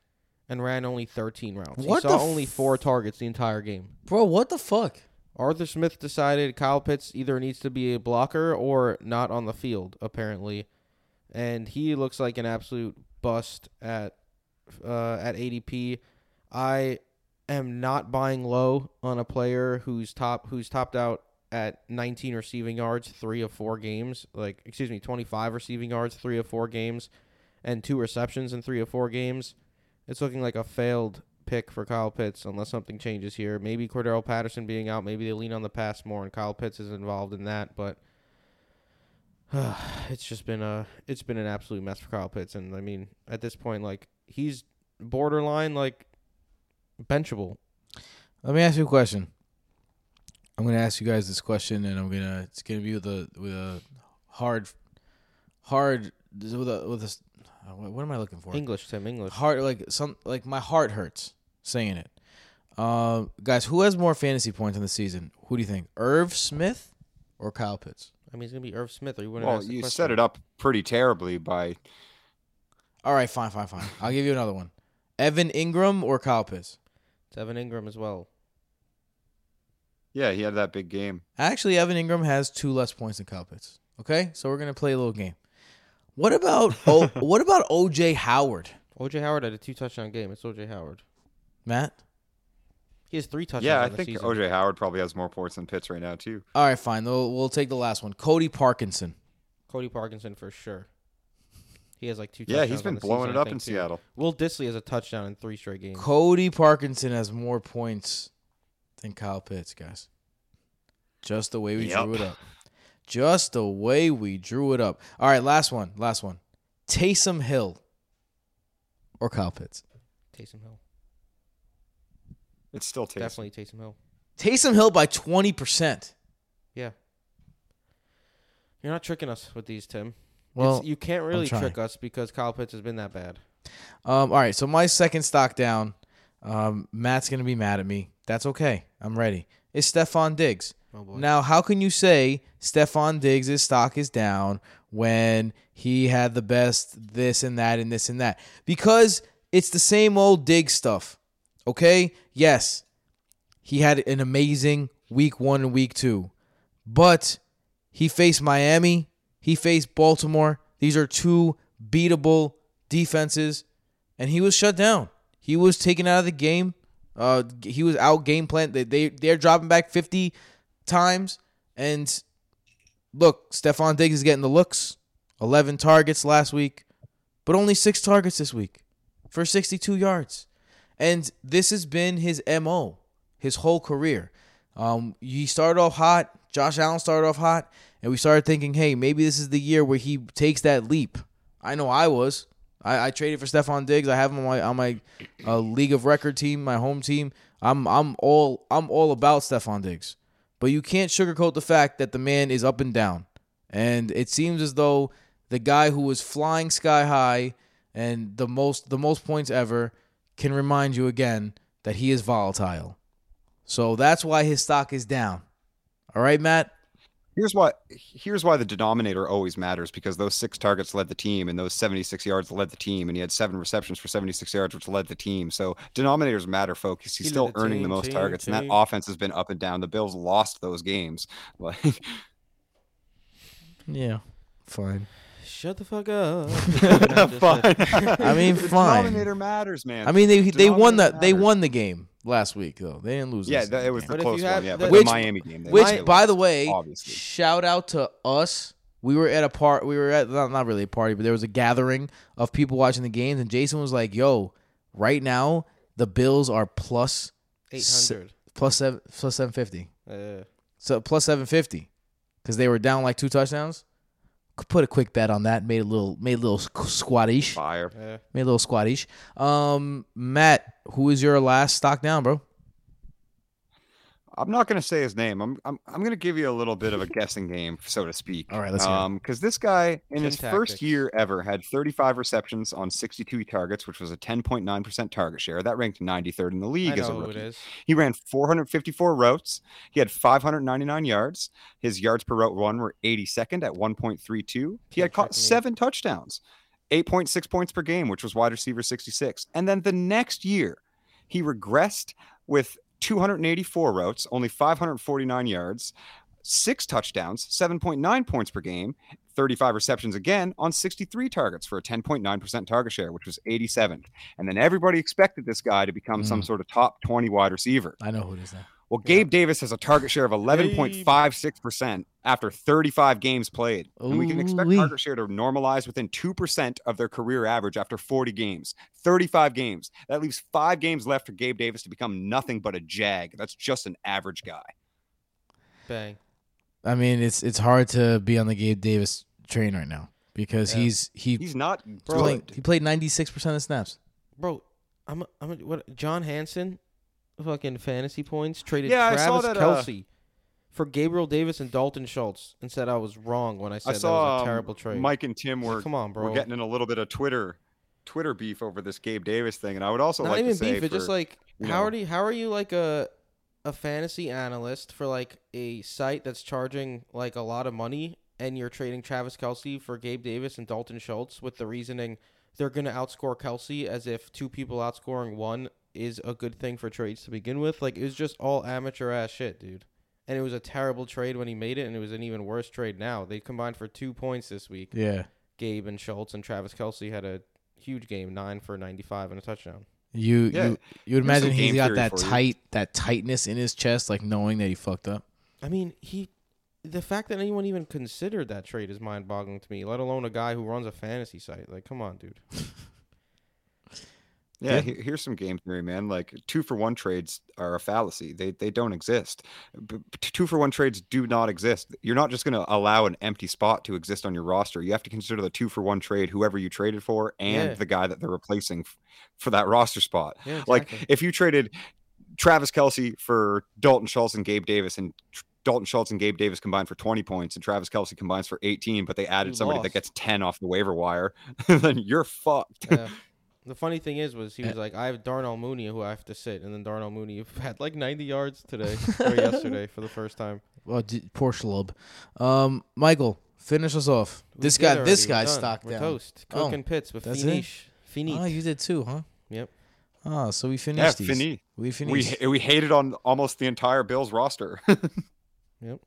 and ran only 13 routes.
What
he saw only four targets the entire game.
Bro, what the fuck?
Arthur Smith decided Kyle Pitts either needs to be a blocker or not on the field, apparently. And he looks like an absolute bust at uh, at ADP. I am not buying low on a player who's top who's topped out at 19 receiving yards, 3 of 4 games, like excuse me, 25 receiving yards, 3 of 4 games and two receptions in 3 of 4 games. It's looking like a failed pick for Kyle Pitts unless something changes here. Maybe Cordarrelle Patterson being out, maybe they lean on the pass more and Kyle Pitts is involved in that, but it's just been a it's been an absolute mess for Kyle Pitts and I mean, at this point like he's borderline like benchable.
Let me ask you a question. I'm gonna ask you guys this question, and I'm gonna it's gonna be with a with a hard, hard with a with a s- uh, what what am I looking for?
English, Tim, English.
Heart like some like my heart hurts saying it. Uh, guys, who has more fantasy points in the season? Who do you think, Irv Smith or Kyle Pitts?
I mean, it's gonna be Irv Smith. Or you wouldn't
Well,
ask the
you
question.
set it up pretty terribly by
All right, fine, fine, fine. I'll give you another one. Evan Engram or Kyle Pitts?
It's Evan Engram as well.
Yeah, he had that big game.
Actually, Evan Engram has two less points than Kyle Pitts. Okay, so we're gonna play a little game. What about o- what about OJ Howard,
OJ Howard had a two touchdown game. It's OJ Howard.
Matt?
He has three touchdowns.
Yeah, I think
season.
OJ Howard probably has more points than Pitts right now too.
All right, fine. We'll, we'll take the last one. Colby Parkinson.
Colby Parkinson for sure. He has like two.
Yeah, he's been
on the
blowing
season,
it up in
too.
Seattle.
Will Dissly has a touchdown in three straight games.
Colby Parkinson has more points than Kyle Pitts, guys. Just the way we
Yep.
drew it up. Just the way we drew it up. All right, last one. Last one. Taysom Hill or Kyle Pitts.
Taysom Hill,
It's still Taysom.
definitely Taysom Hill.
Taysom Hill by 20%.
Yeah. You're not tricking us with these, Tim.
Well,
It's- you can't really trick us because Kyle Pitts has been that bad.
Um, all right, so my second stock down. Um, Matt's gonna be mad at me. That's okay. I'm ready. It's Stefon Diggs.
Oh.
Now, how can you say Stefon Diggs' stock is down when he had the best this and that and this and that? Because it's the same old Diggs stuff. Okay? Yes, he had an amazing week one and week two, but he faced Miami, he faced Baltimore. These are two beatable defenses, and he was shut down. He was taken out of the game. Uh, he was out game plan. They they they're dropping back fifty times, and look, Stefon Diggs is getting the looks. Eleven targets last week, but only six targets this week for sixty-two yards, and this has been his mo his whole career. Um, he started off hot. Josh Allen started off hot, and we started thinking, hey, maybe this is the year where he takes that leap. I know I was. I, I traded for Stefon Diggs. I have him on my on my uh, league of record team, my home team. I'm I'm all I'm all about Stefon Diggs, but you can't sugarcoat the fact that the man is up and down, and it seems as though the guy who was flying sky high and the most the most points ever can remind you again that he is volatile. So that's why his stock is down. All right, Matt.
Here's why. Here's why the denominator always matters because those six targets led the team, and those 76 yards led the team, and he had seven receptions for 76 yards, which led the team. So denominators matter, folks. He's
He
still
the
earning the most
team,
targets, and that offense has been up and down. The Bills lost those games. Like,
Yeah, fine.
Shut the fuck up.
fine.
I mean,
the
fine.
denominator matters, man.
I mean, they they won that they won the game last week though. They didn't lose.
Yeah,
this
that- it was the
But
close one. Yeah,
the-
but
Which-
the Miami game. they-
Which,
they
by
lost,
the way,
obviously.
shout out to us. We were at a part. We were at not, not really a party, but there was a gathering of people watching the games, and Jason was like, "Yo, right now the Bills are plus
Eight hundred.
plus seven plus seven fifty.
Uh,
So plus seven fifty, because they were down like two touchdowns. Could Put a quick bet on that. Made a little made a little squ- squattish.
Fire.
yeah.
Made a little squattish. Um, Matt, who is your last stock down, bro?
I'm not going to say his name. I'm I'm I'm going to give you a little bit of a guessing game, so to speak.
All right, let's.
Um, because this guy in his first year ever had 35 receptions on 62 targets, which was a 10.9% target share. That ranked 93rd in the league as a rookie.
it is.
He ran 454 routes. He had 599 yards. His yards per route run were 82nd at 1.32. He
Can't
had caught
me.
seven touchdowns, 8.6 points per game, which was wide receiver 66. And then the next year, he regressed with 284 routes, only 549 yards, six touchdowns, 7.9 points per game, 35 receptions again on 63 targets for a 10.9% target share, which was 87th. And then everybody expected this guy to become some mm. sort of top 20 wide receiver.
I know who it is now.
Well, Gabe Davis has a target share of 11.56% after 35 games played. And we can expect
Ooh-wee.
target share to normalize within 2% of their career average after 40 games. 35 games. That leaves five games left for Gabe Davis to become nothing but a jag. That's just an average guy.
Bang.
I mean, it's it's hard to be on the Gabe Davis train right now because
Yeah.
he's he
He's not
playing, he played ninety six percent of snaps.
Bro, I'm a, I'm a, what John Hansen fucking fantasy points traded
Yeah, I saw
Travis
that, uh,
Kelce for Gabriel Davis and Dalton Schultz and said I was wrong when I said
I
that
saw
was a
um,
terrible trade.
Mike and Tim were,
Come on, bro.
We're getting in a little bit of Twitter Twitter beef over this Gabe Davis thing. And I would also
Not
like
even
to say
beef. It's just like
you
how
know-
are you, how are you like a a fantasy analyst for like a site that's charging like a lot of money and you're trading Travis Kelce for Gabe Davis and Dalton Schultz with the reasoning they're gonna outscore Kelce as if two people outscoring one is a good thing for trades to begin with. Like it was just all amateur ass shit, dude. And it was a terrible trade when he made it, and it was an even worse trade now. They combined for two points this week.
Yeah,
Gabe and Schultz and Travis Kelce had a huge game, nine for ninety five and a touchdown.
you
Yeah.
you you would imagine he's
game
got that
for you.
tight that tightness in his chest, like knowing that he fucked up.
I mean, he the fact that anyone even considered that trade is mind-boggling to me. Let alone a guy who runs a fantasy site. Like, come on, dude.
Yeah, he- here's some game theory, man. Like two for one trades are a fallacy. They they don't exist. B- two for one trades do not exist. You're not just going to allow an empty spot to exist on your roster. You have to consider the two for one trade, whoever you traded for, and
Yeah.
the guy that they're replacing f- for that roster spot.
Yeah,
Like if you traded Travis Kelce for Dalton Schultz and Gabe Davis, and Tr- Dalton Schultz and Gabe Davis combined for 20 points, and Travis Kelce combines for 18, but they added
You
somebody that gets 10 off the waiver wire, then you're fucked.
Yeah. The funny thing is, was he eh. was like, I have Darnell Mooney who I have to sit, and then Darnell Mooney had like 90 yards today or yesterday for the first time.
Well, d- poor schlub. Um, Michael, finish us off.
We
this guy,
already,
this
we're
guy's
done.
stock
We're
down.
toast.
Oh,
and Pitts with
that's
finish.
it?
Finite.
Oh, ah, you did too, huh?
Yep.
Oh, so we
Yeah,
finished these.
fini.
We
We
finished.
ha- we hated on almost the entire Bills roster
Yep.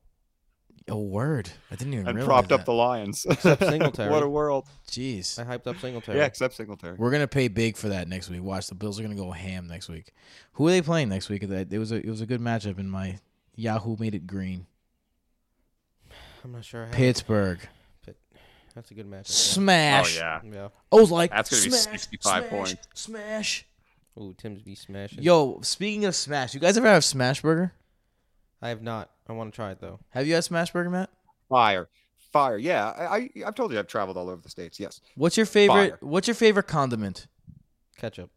Oh, word! I didn't even
and
realize
propped up the Lions.
Except Singletary.
what a world!
Jeez.
I hyped up Singletary.
Yeah, except Singletary.
We're gonna pay big for that next week. Watch the Bills are gonna go ham next week. Who are they playing next week? That it was a it was a good matchup in my Yahoo made it green.
I'm not sure. I have.
Pittsburgh
That's a good matchup.
smash.
Oh yeah,
Yeah. yeah.
I was like,
That's gonna be 65
smash,
points.
Smash.
Ooh, Tim's be smashing.
Yo, speaking of smash, you guys ever have smash burger?
I have not. I want to try it though.
Have you had smash burger, Matt?
fire, fire. Yeah, I, I I've told you I've traveled all over the states. Yes,
What's your favorite?
Fire.
What's your favorite condiment?
Ketchup.